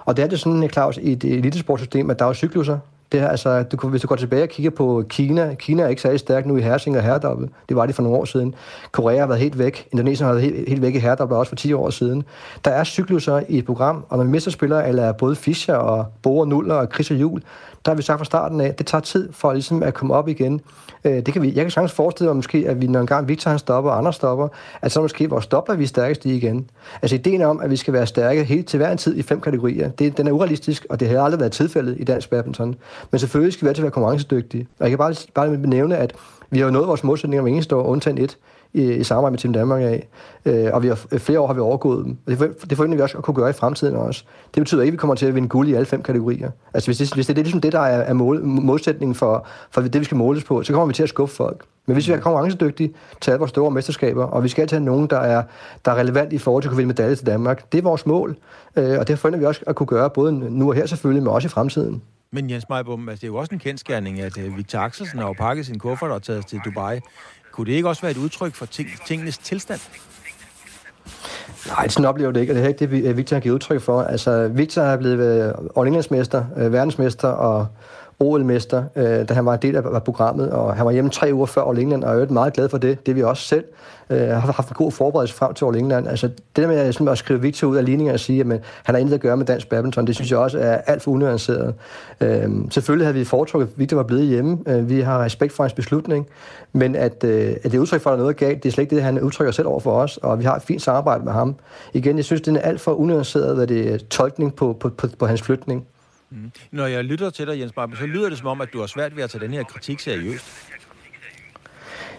Og det er det sådan, Claus, i et elitesportsystem, at der er cykluser. Det her, altså, du, hvis du går tilbage og kigger på Kina, Kina er ikke særlig stærk nu i herrsing og herredobbel. Det var det for nogle år siden. Korea har været helt væk. Indonesien har været helt, helt væk i herredobbel også for 10 år siden. Der er cykluser i et program, og når vi mister spillere, eller både Fischer og Bo og Nuller og Chris og Jul, der har vi sagt fra starten af, at det tager tid for ligesom at komme op igen. Øh, det kan vi, jeg kan sagtens forestille mig måske, at vi når en gang Victor han stopper, og andre stopper, at så måske vores stopper vi er stærkest i igen. Altså ideen om, at vi skal være stærke helt til hver en tid i fem kategorier, det, den er urealistisk, og det har aldrig været tilfældet i dansk badminton. Men selvfølgelig skal vi altid være konkurrencedygtige. Og jeg kan bare, bare nævne, at vi har jo nået vores målsætninger om eneste år, undtagen et i, i samarbejde med Team Danmark af. Øh, og vi har, øh, flere år har vi overgået dem. Og det, for, det forventer vi også at kunne gøre i fremtiden også. Det betyder ikke, at vi kommer til at vinde guld i alle fem kategorier. Altså hvis det, hvis det er ligesom det, der er, er mål, modsætningen for, for det, vi skal måles på, så kommer vi til at skuffe folk. Men hvis vi er konkurrencedygtige til alle vores store mesterskaber, og vi skal til nogen, der er, der er relevant i forhold til at kunne vinde medalje til Danmark, det er vores mål. Øh, og det forventer vi også at kunne gøre, både nu og her selvfølgelig, men også i fremtiden. Men Jens Meibum, altså det er jo også en kendskærning, at uh, Victor Axelsen har jo pakket sin kuffert og taget til Dubai. Kunne det ikke også være et udtryk for ting, tingenes tilstand? Nej, sådan oplever det ikke, og det er ikke det, Victor har givet udtryk for. Altså, Victor er blevet øh, all mester, øh, verdensmester og OL-mester, øh, da han var en del af programmet, og han var hjemme tre uger før All England, og jeg er meget glad for det. Det er vi også selv. Øh, har haft en god forberedelse frem til All England. Altså, det der med at, at skrive Victor ud af ligninger og sige, at han har intet at gøre med dansk badminton, det synes jeg også er alt for unuanceret. Øh, selvfølgelig havde vi foretrukket, at Victor var blevet hjemme. Øh, vi har respekt for hans beslutning, men at, øh, at det er udtryk for, at noget galt, det er slet ikke det, han udtrykker selv over for os, og vi har et fint samarbejde med ham. Igen, jeg synes, det er alt for unuanceret, hvad det er tolkning på, på, på, på hans flytning. Mm. Når jeg lytter til dig, Jens Barbe, så lyder det som om, at du har svært ved at tage den her kritik seriøst.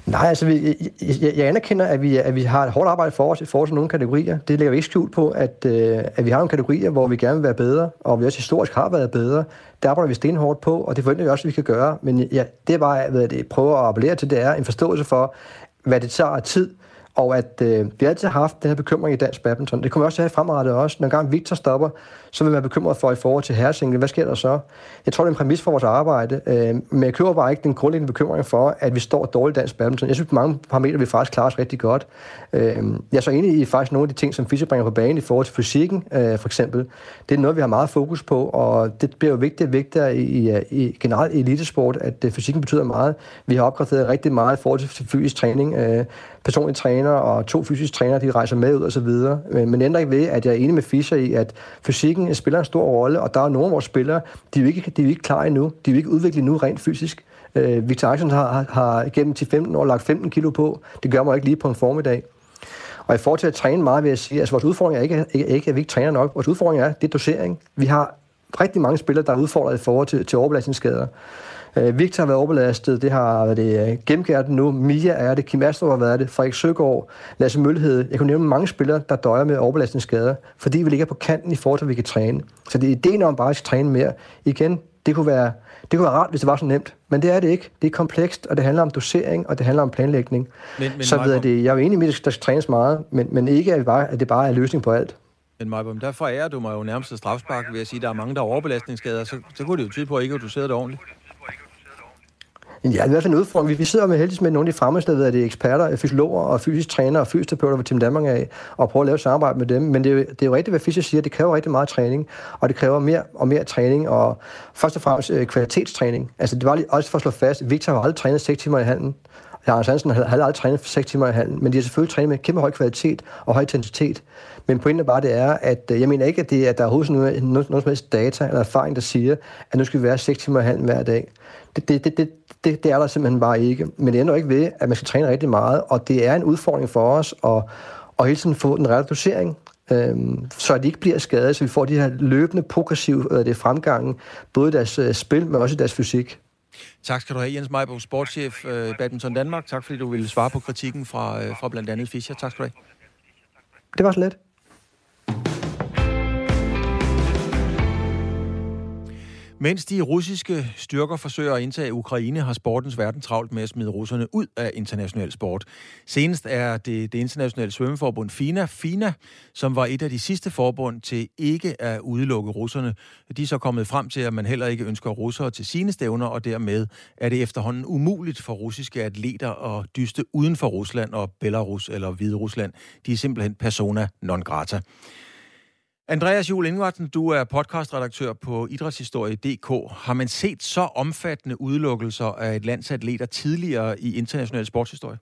Nej, altså jeg, jeg, jeg anerkender, at vi, at vi har et hårdt arbejde for os i forhold til nogle kategorier. Det lægger vi ikke skjult på, at, øh, at vi har nogle kategorier, hvor vi gerne vil være bedre, og vi også historisk har været bedre. Der arbejder vi stenhårdt på, og det forventer vi også, at vi kan gøre. Men ja, det er bare, hvad jeg prøver at appellere til, det er en forståelse for, hvad det tager tid, og at øh, vi altid har haft den her bekymring i dansk badminton. Det kommer vi også have fremadrettet også. Når gang Victor stopper, så vil man være bekymret for i forhold til herresinglen. Hvad sker der så? Jeg tror, det er en præmis for vores arbejde, øh, men jeg køber bare ikke den grundlæggende bekymring for, at vi står dårligt i dansk badminton. Jeg synes, på mange parametre vi faktisk klarer os rigtig godt. Øh, jeg er så enig i faktisk nogle af de ting, som Fischer bringer på banen i forhold til fysikken, øh, for eksempel. Det er noget, vi har meget fokus på, og det bliver jo vigtigt og vigtigere i, i, i generelt i elitesport, at øh, fysikken betyder meget. Vi har opgraderet rigtig meget i forhold til fysisk træning. Øh, personlige træner og to fysiske trænere, de rejser med ud og så videre. Men, men ændrer ikke ved, at jeg er enig med Fischer i, at fysikken spiller en stor rolle, og der er nogle af vores spillere, de er jo ikke, de er ikke klar endnu. De er jo ikke udviklet endnu rent fysisk. Øh, Victor Axelsen har, har gennem til 15 år lagt 15 kilo på. Det gør man ikke lige på en formiddag. Og i forhold til at træne meget, vil jeg sige, at altså, vores udfordring er ikke, ikke, ikke, at vi ikke træner nok. Vores udfordring er, det er dosering. Vi har rigtig mange spillere, der er udfordret i forhold til, til overbelastningsskader. Øh, Victor har været overbelastet, det har været det øh, Gemgert nu, Mia er det, Kim Astrup har været det, Frederik Søgaard, Lasse Mølhed. Jeg kunne nævne mange spillere, der døjer med overbelastningsskader, fordi vi ligger på kanten i forhold til, at vi kan træne. Så det er ideen om bare at træne mere. Igen, det kunne være det kunne være rart, hvis det var så nemt, men det er det ikke. Det er komplekst, og det handler om dosering, og det handler om planlægning. Men, men så ved det, jeg er jo enig med, at der skal trænes meget, men, men ikke, at, bare, at det bare er løsning på alt. Men Majbom, der forærer du mig jo nærmest strafspark ved at sige, at der er mange, der er overbelastningsskader, så, så kunne det jo tyde på, at ikke at du sidder det ordentligt. Ja, i hvert fald en udfordring. Vi, vi sidder med heldigvis med nogle af de fremmeste der er eksperter, fysiologer og fysisk træner og fysioterapeuter fra Team Danmark af, og prøver at lave et samarbejde med dem. Men det er, det er jo rigtigt, hvad Fischer siger, det kræver rigtig meget træning, og det kræver mere og mere træning, og først og fremmest øh, kvalitetstræning. Altså det var lige også for at slå fast, Victor har aldrig trænet 6 timer i handen. Lars Hansen har aldrig trænet 6 timer i handen, men de har selvfølgelig trænet med kæmpe høj kvalitet og høj intensitet. Men pointen er bare, det er, at øh, jeg mener ikke, at, det, at der er overhovedet noget, noget, noget som helst data eller erfaring, der siger, at nu skal vi være 6 timer i handen hver dag. Det, det, det, det, det, det er der simpelthen bare ikke. Men det ender ikke ved, at man skal træne rigtig meget, og det er en udfordring for os at, at hele tiden få den rette dosering, øhm, så de ikke bliver skadet, så vi får de her løbende progressive øh, det fremgangen, både i deres øh, spil, men også i deres fysik. Tak skal du have, Jens Meibo, sportschef i øh, Badminton Danmark. Tak fordi du ville svare på kritikken fra, øh, fra blandt andet Fischer. Tak skal du have. Det var så let. Mens de russiske styrker forsøger at indtage Ukraine, har sportens verden travlt med at smide russerne ud af international sport. Senest er det det internationale svømmeforbund FINA, FINA, som var et af de sidste forbund til ikke at udelukke russerne. De er så kommet frem til, at man heller ikke ønsker russere til sine stævner, og dermed er det efterhånden umuligt for russiske atleter at dyste uden for Rusland og Belarus eller Hvide Rusland. De er simpelthen persona non grata. Andreas Juhl Ingvartsen, du er podcastredaktør på idrætshistorie.dk. Har man set så omfattende udelukkelser af et lands atleter tidligere i international sportshistorie?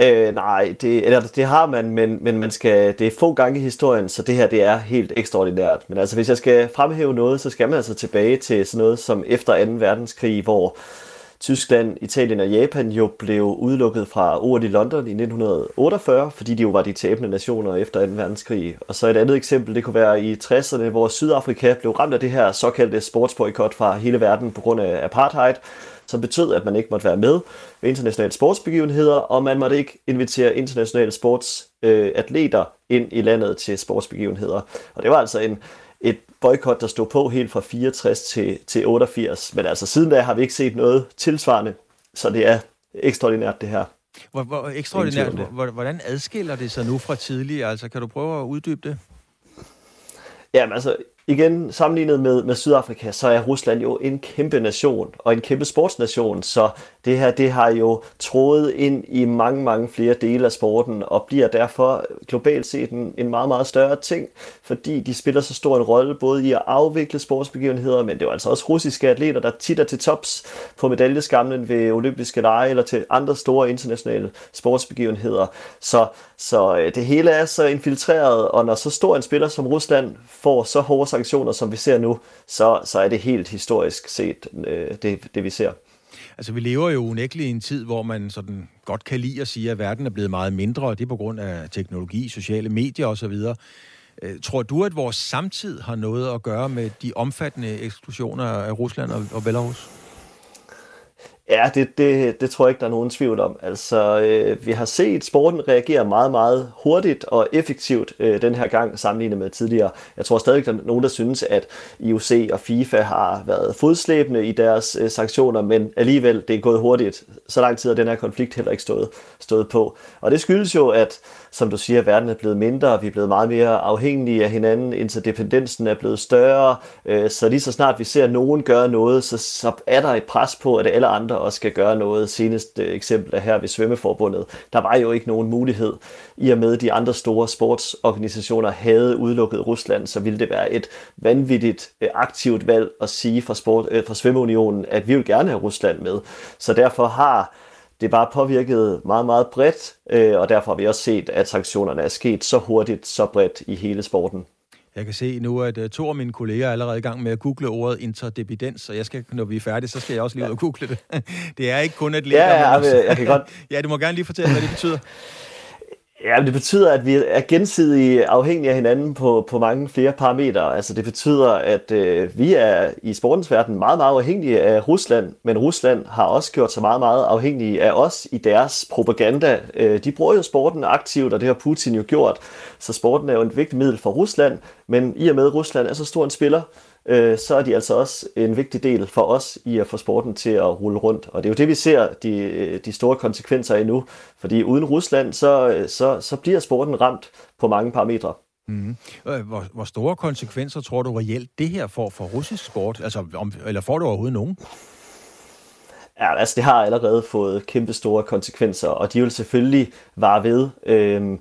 Øh, nej, det, eller, det har man, men, men man skal, det er få gange i historien, så det her det er helt ekstraordinært. Men altså, hvis jeg skal fremhæve noget, så skal man altså tilbage til sådan noget som efter 2. verdenskrig, hvor Tyskland, Italien og Japan jo blev udelukket fra OL i London i 1948, fordi de jo var de tabende nationer efter 2. verdenskrig. Og så et andet eksempel, det kunne være i 60'erne, hvor Sydafrika blev ramt af det her såkaldte sportsboykot fra hele verden på grund af apartheid, som betød, at man ikke måtte være med ved internationale sportsbegivenheder, og man måtte ikke invitere internationale sportsatleter øh, ind i landet til sportsbegivenheder. Og det var altså en, boykot, der stod på helt fra 64 til, til 88. Men altså siden da har vi ikke set noget tilsvarende, så det er ekstraordinært det her. Hvor, hvor ekstraordinært, hvordan adskiller det sig nu fra tidligere? Altså, kan du prøve at uddybe det? Jamen altså, igen, sammenlignet med, med Sydafrika, så er Rusland jo en kæmpe nation, og en kæmpe sportsnation, så det her det har jo trådet ind i mange, mange flere dele af sporten, og bliver derfor globalt set en, en meget, meget større ting, fordi de spiller så stor en rolle både i at afvikle sportsbegivenheder, men det er jo altså også russiske atleter, der tit er til tops på medaljeskamlen ved olympiske lege eller til andre store internationale sportsbegivenheder. Så, så øh, det hele er så infiltreret, og når så stor en spiller som Rusland får så hårde sanktioner, som vi ser nu, så, så er det helt historisk set, øh, det, det vi ser. Altså, vi lever jo unægteligt i en tid, hvor man sådan godt kan lide at sige, at verden er blevet meget mindre, og det er på grund af teknologi, sociale medier osv. Øh, tror du, at vores samtid har noget at gøre med de omfattende eksklusioner af Rusland og Belarus? Ja, det, det, det tror jeg ikke, der er nogen tvivl om. Altså, øh, vi har set sporten reagere meget, meget hurtigt og effektivt øh, den her gang sammenlignet med tidligere. Jeg tror stadig, der er nogen, der synes, at IOC og FIFA har været fodslæbende i deres øh, sanktioner, men alligevel, det er gået hurtigt. Så lang tid har den her konflikt heller ikke stået, stået på. Og det skyldes jo, at som du siger, verden er blevet mindre, vi er blevet meget mere afhængige af hinanden, interdependensen er blevet større, øh, så lige så snart vi ser nogen gøre noget, så, så er der et pres på, at alle andre og skal gøre noget. Senest øh, eksempel er her ved Svømmeforbundet. Der var jo ikke nogen mulighed. I og med de andre store sportsorganisationer havde udelukket Rusland, så ville det være et vanvittigt øh, aktivt valg at sige fra, sport, øh, fra Svømmeunionen, at vi vil gerne have Rusland med. Så derfor har det bare påvirket meget, meget bredt, øh, og derfor har vi også set, at sanktionerne er sket så hurtigt, så bredt i hele sporten. Jeg kan se nu, at uh, to af mine kolleger er allerede i gang med at google ordet interdependens, og jeg skal, når vi er færdige, så skal jeg også lige ud og google det. det er ikke kun et Ja, ja, jeg, jeg kan godt... ja, du må gerne lige fortælle, hvad det betyder. Ja, det betyder, at vi er gensidigt afhængige af hinanden på, på mange flere parametre. Altså det betyder, at øh, vi er i sportens verden meget, meget afhængige af Rusland, men Rusland har også gjort sig meget, meget afhængige af os i deres propaganda. Øh, de bruger jo sporten aktivt, og det har Putin jo gjort. Så sporten er jo et vigtigt middel for Rusland, men i og med, at Rusland er så stor en spiller, øh, så er de altså også en vigtig del for os i at få sporten til at rulle rundt. Og det er jo det, vi ser de, de store konsekvenser af nu. Fordi uden Rusland, så, så, så bliver sporten ramt på mange parametre. Mm. Hvor, hvor store konsekvenser tror du reelt det her får for russisk sport? Altså, om, eller får du overhovedet nogen? Ja, altså det har allerede fået kæmpe store konsekvenser, og de vil selvfølgelig vare ved. Øhm,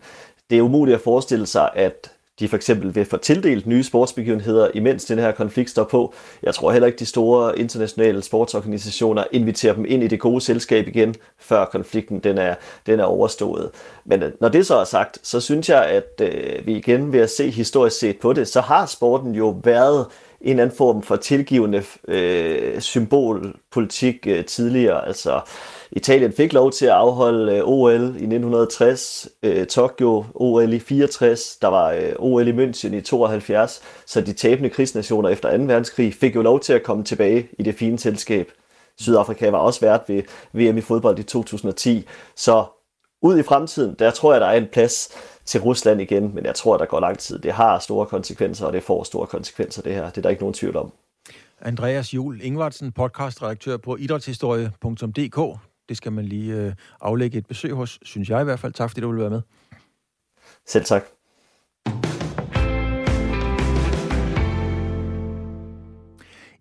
det er umuligt at forestille sig, at de for eksempel vil få tildelt nye sportsbegivenheder, imens den her konflikt står på. Jeg tror heller ikke, de store internationale sportsorganisationer inviterer dem ind i det gode selskab igen, før konflikten den er, den er overstået. Men øh, når det så er sagt, så synes jeg, at øh, vi igen ved at se historisk set på det, så har sporten jo været en eller anden form for tilgivende øh, symbolpolitik øh, tidligere. Altså, Italien fik lov til at afholde øh, OL i 1960, øh, Tokyo OL i 64, der var øh, OL i München i 72, så de tabende krigsnationer efter 2. verdenskrig fik jo lov til at komme tilbage i det fine selskab. Sydafrika var også vært ved VM i fodbold i 2010, så ud i fremtiden, der tror jeg, der er en plads til Rusland igen, men jeg tror, der går lang tid. Det har store konsekvenser, og det får store konsekvenser, det her. Det er der ikke nogen tvivl om. Andreas Jul Ingvartsen, podcastredaktør på idrætshistorie.dk. Det skal man lige øh, aflægge et besøg hos, synes jeg i hvert fald. Tak fordi du vil være med. Selv tak.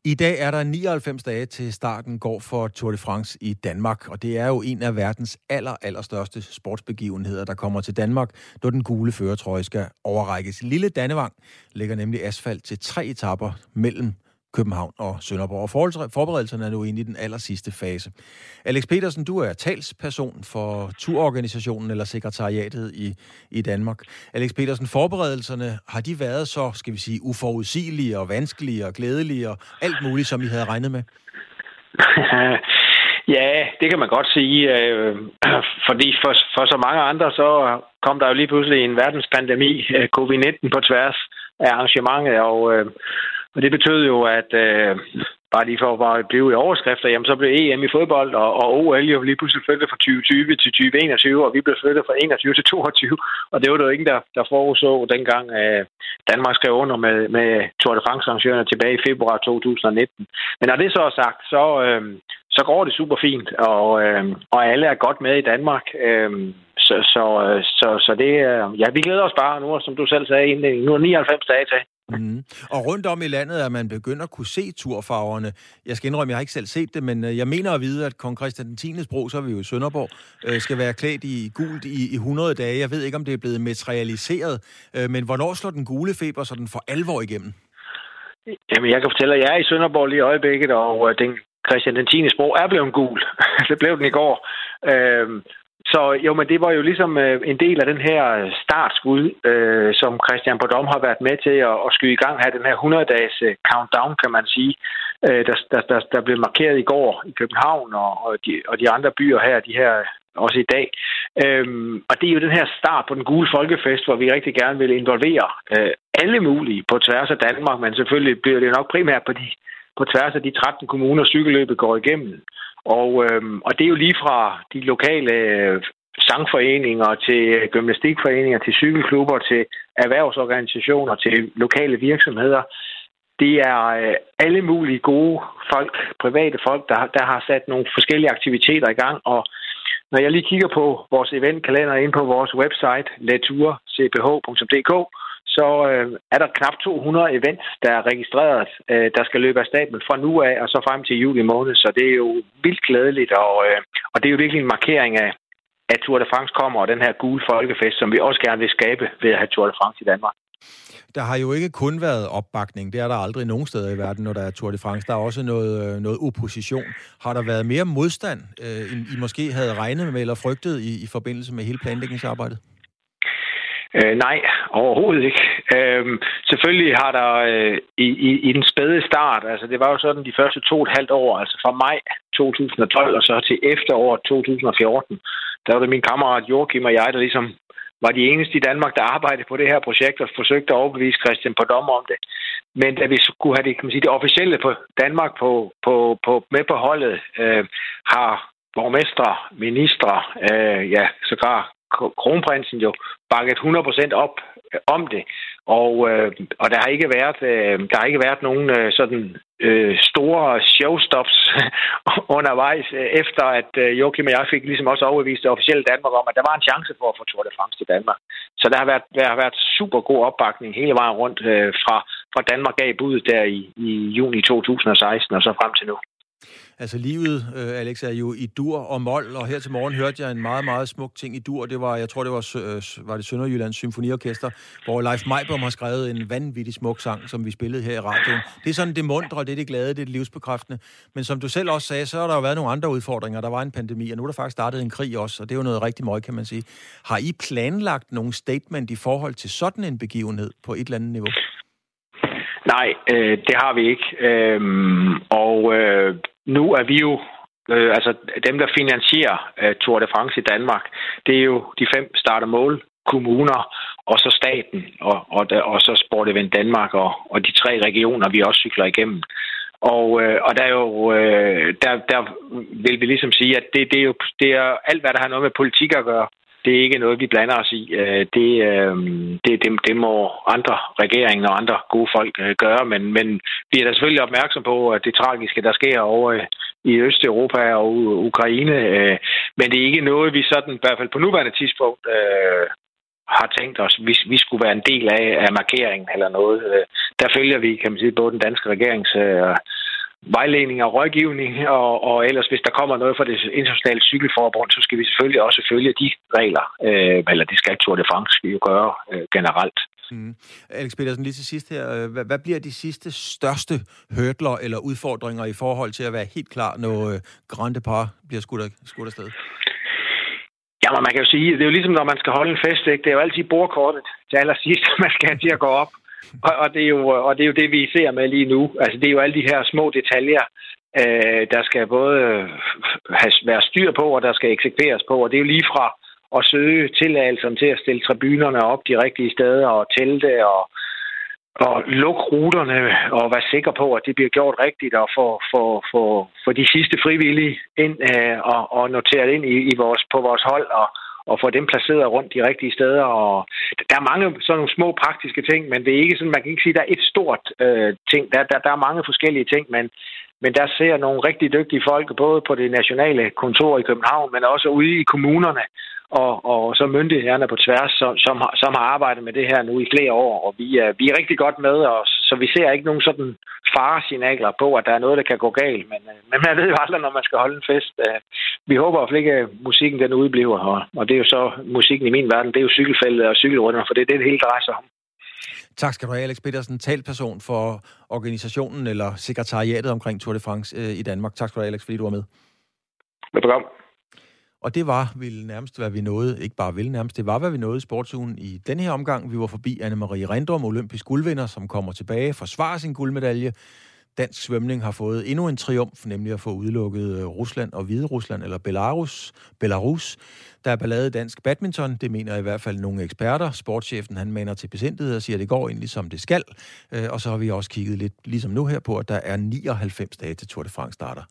I dag er der 99 dage til starten går for Tour de France i Danmark, og det er jo en af verdens aller, aller største sportsbegivenheder, der kommer til Danmark, når den gule føretrøje skal overrækkes. Lille Dannevang lægger nemlig asfalt til tre etapper mellem København og Sønderborg. Og forberedelserne er nu inde i den aller sidste fase. Alex Petersen, du er talsperson for turorganisationen eller sekretariatet i, i Danmark. Alex Petersen, forberedelserne, har de været så, skal vi sige, uforudsigelige og vanskelige og glædelige og alt muligt, som I havde regnet med? Ja, det kan man godt sige, øh, fordi for, for så mange andre, så kom der jo lige pludselig en verdenspandemi, øh, covid-19 på tværs af arrangementet, og øh, og det betød jo, at øh, bare lige for at blive i overskrifter, jamen så blev EM i fodbold og, og OL jo lige pludselig flyttet fra 2020 til 2021, og vi blev flyttet fra 21 til 22, og det var der jo ingen, der, der forudså dengang øh, Danmark skrev under med, med Tour de France-arrangørerne tilbage i februar 2019. Men når det så er sagt, så, øh, så går det super fint, og, øh, og alle er godt med i Danmark. Øh, så, så, øh, så, så det, ja, vi glæder os bare nu, som du selv sagde, nu er 99 dage til Mm. Og rundt om i landet er man begyndt at kunne se turfarverne. Jeg skal indrømme, jeg har ikke selv set det, men øh, jeg mener at vide, at kong Christian 10. bro, så er vi jo i Sønderborg, øh, skal være klædt i gult i, i 100 dage. Jeg ved ikke, om det er blevet materialiseret, øh, men hvornår slår den gule feber så den for alvor igennem? Jamen, jeg kan fortælle, at jeg er i Sønderborg lige i øjeblikket, og øh, den Christian den 10. sprog er blevet gul. det blev den i går. Øhm, så jo, men det var jo ligesom øh, en del af den her øh, startskud, øh, som Christian Bodom har været med til at, at skyde i gang her, den her 100-dages øh, countdown, kan man sige, øh, der, der, der, der blev markeret i går i København og, og, de, og de andre byer her, de her også i dag. Øhm, og det er jo den her start på den gule folkefest, hvor vi rigtig gerne vil involvere øh, alle mulige på tværs af Danmark, men selvfølgelig bliver det nok primært på, de, på tværs af de 13 kommuner, cykelløbet går igennem. Og, øh, og det er jo lige fra de lokale øh, sangforeninger til gymnastikforeninger, til cykelklubber, til erhvervsorganisationer, til lokale virksomheder. Det er øh, alle mulige gode folk, private folk, der, der har sat nogle forskellige aktiviteter i gang. Og når jeg lige kigger på vores eventkalender ind på vores website, leturcph.dk, så øh, er der knap 200 events, der er registreret, øh, der skal løbe af stablen fra nu af og så frem til juli måned. Så det er jo vildt glædeligt, og, øh, og det er jo virkelig en markering af, at Tour de France kommer, og den her gule folkefest, som vi også gerne vil skabe ved at have Tour de France i Danmark. Der har jo ikke kun været opbakning. Det er der aldrig nogen steder i verden, når der er Tour de France. Der er også noget, øh, noget opposition. Har der været mere modstand, øh, end I måske havde regnet med eller frygtet i, i forbindelse med hele planlægningsarbejdet? Øh, nej, overhovedet ikke. Øh, selvfølgelig har der øh, i, i, i den spæde start, altså det var jo sådan de første to og et halvt år, altså fra maj 2012 og så til efteråret 2014, der var det min kammerat Joachim og jeg, der ligesom var de eneste i Danmark, der arbejdede på det her projekt og forsøgte at overbevise Christian på dom om det. Men da vi skulle have det, kan man sige, det officielle på Danmark på, på, på, med på holdet, øh, har borgmestre, ministre, øh, ja, sågar kronprinsen jo bakket 100% op øh, om det. Og, øh, og der har ikke været øh, der har ikke været nogen øh, sådan øh, store showstops undervejs øh, efter at øh, Joachim og jeg fik ligesom også overbevist det officielle Danmark om at der var en chance for at få Tour de France til Danmark. Så der har været der har været super god opbakning hele vejen rundt øh, fra fra Danmark gav budet der i, i juni 2016 og så frem til nu. Altså livet, øh, Alex, er jo i dur og mol, og her til morgen hørte jeg en meget, meget smuk ting i dur. Det var, jeg tror, det var, øh, var det Sønderjyllands Symfoniorkester, hvor Leif Meibom har skrevet en vanvittig smuk sang, som vi spillede her i radioen. Det er sådan det mundre, det er det glade, det er det livsbekræftende. Men som du selv også sagde, så har der jo været nogle andre udfordringer. Der var en pandemi, og nu er der faktisk startet en krig også, og det er jo noget rigtig møg, kan man sige. Har I planlagt nogle statement i forhold til sådan en begivenhed på et eller andet niveau? Nej, øh, det har vi ikke. Øhm, og øh, nu er vi jo, øh, altså dem, der finansierer øh, Tour de France i Danmark, det er jo de fem starter mål kommuner, og så staten, og, og, og så Sport Event Danmark, og, og de tre regioner, vi også cykler igennem. Og, øh, og der er jo, øh, der, der vil vi ligesom sige, at det, det, er jo det er alt, hvad der har noget med politik at gøre, det er ikke noget, vi blander os i. Øh, det, øh, det, det, det må andre regeringer og andre gode folk øh, gøre, men, men vi er da selvfølgelig opmærksom på, at det tragiske, der sker over i Østeuropa og Ukraine, men det er ikke noget, vi sådan, i hvert fald på nuværende tidspunkt, har tænkt os, hvis vi skulle være en del af, af markeringen eller noget. Der følger vi, kan man sige, både den danske regerings vejledning og rådgivning, og, og ellers hvis der kommer noget fra det internationale cykelforbund, så skal vi selvfølgelig også følge de regler, øh, eller det skal Tour de France jo gøre øh, generelt. Mm. Alex Petersen, lige til sidst her. Øh, hvad, hvad bliver de sidste største hurdler eller udfordringer i forhold til at være helt klar, når øh, Grand Depart bliver skudt, skudt afsted? Ja, men man kan jo sige, det er jo ligesom, når man skal holde en fest, ikke? det er jo altid bordkortet til allersidst, man skal have til at gå op. Og, og, det er jo, og det er jo det, vi ser med lige nu. Altså, det er jo alle de her små detaljer, øh, der skal både have, være styr på, og der skal eksekveres på. Og det er jo lige fra at søge tilladelsen til at stille tribunerne op de rigtige steder, og telte, og, og lukke ruterne, og være sikker på, at det bliver gjort rigtigt, og få for, for, for de sidste frivillige ind øh, og, og noteret ind i, i vores, på vores hold, og, og få dem placeret rundt de rigtige steder. Og der er mange sådan nogle små praktiske ting, men det er ikke sådan, man kan ikke sige, at der er et stort øh, ting. Der, der, der er mange forskellige ting, men, men der ser nogle rigtig dygtige folk, både på det nationale kontor i København, men også ude i kommunerne, og, og så myndighederne på tværs, som, som, har, som har arbejdet med det her nu i flere år, og vi er, vi er rigtig godt med, og, så vi ser ikke nogen sådan faresignaler på, at der er noget, der kan gå galt, men, øh, men man ved jo aldrig, når man skal holde en fest. Øh. Vi håber at ikke, at musikken den udbliver, og, og det er jo så musikken i min verden, det er jo cykelfeltet og cykelrunder, for det er det, det hele drejer sig om. Tak skal du have, Alex Petersen, talperson for organisationen eller sekretariatet omkring Tour de France øh, i Danmark. Tak skal du have, Alex, fordi du var med. Velbekomme. Og det var vel nærmest, hvad vi nåede. Ikke bare vel nærmest, det var, hvad vi nåede i sportsugen i denne her omgang. Vi var forbi Anne-Marie Rindrum, olympisk guldvinder, som kommer tilbage, forsvarer sin guldmedalje. Dansk svømning har fået endnu en triumf, nemlig at få udelukket øh, Rusland og Hvide Rusland, eller Belarus. Belarus. Der er ballade dansk badminton, det mener i hvert fald nogle eksperter. Sportschefen han maner til besindighed og siger, at det går egentlig som det skal. Øh, og så har vi også kigget lidt, ligesom nu her, på, at der er 99 dage til Tour de France starter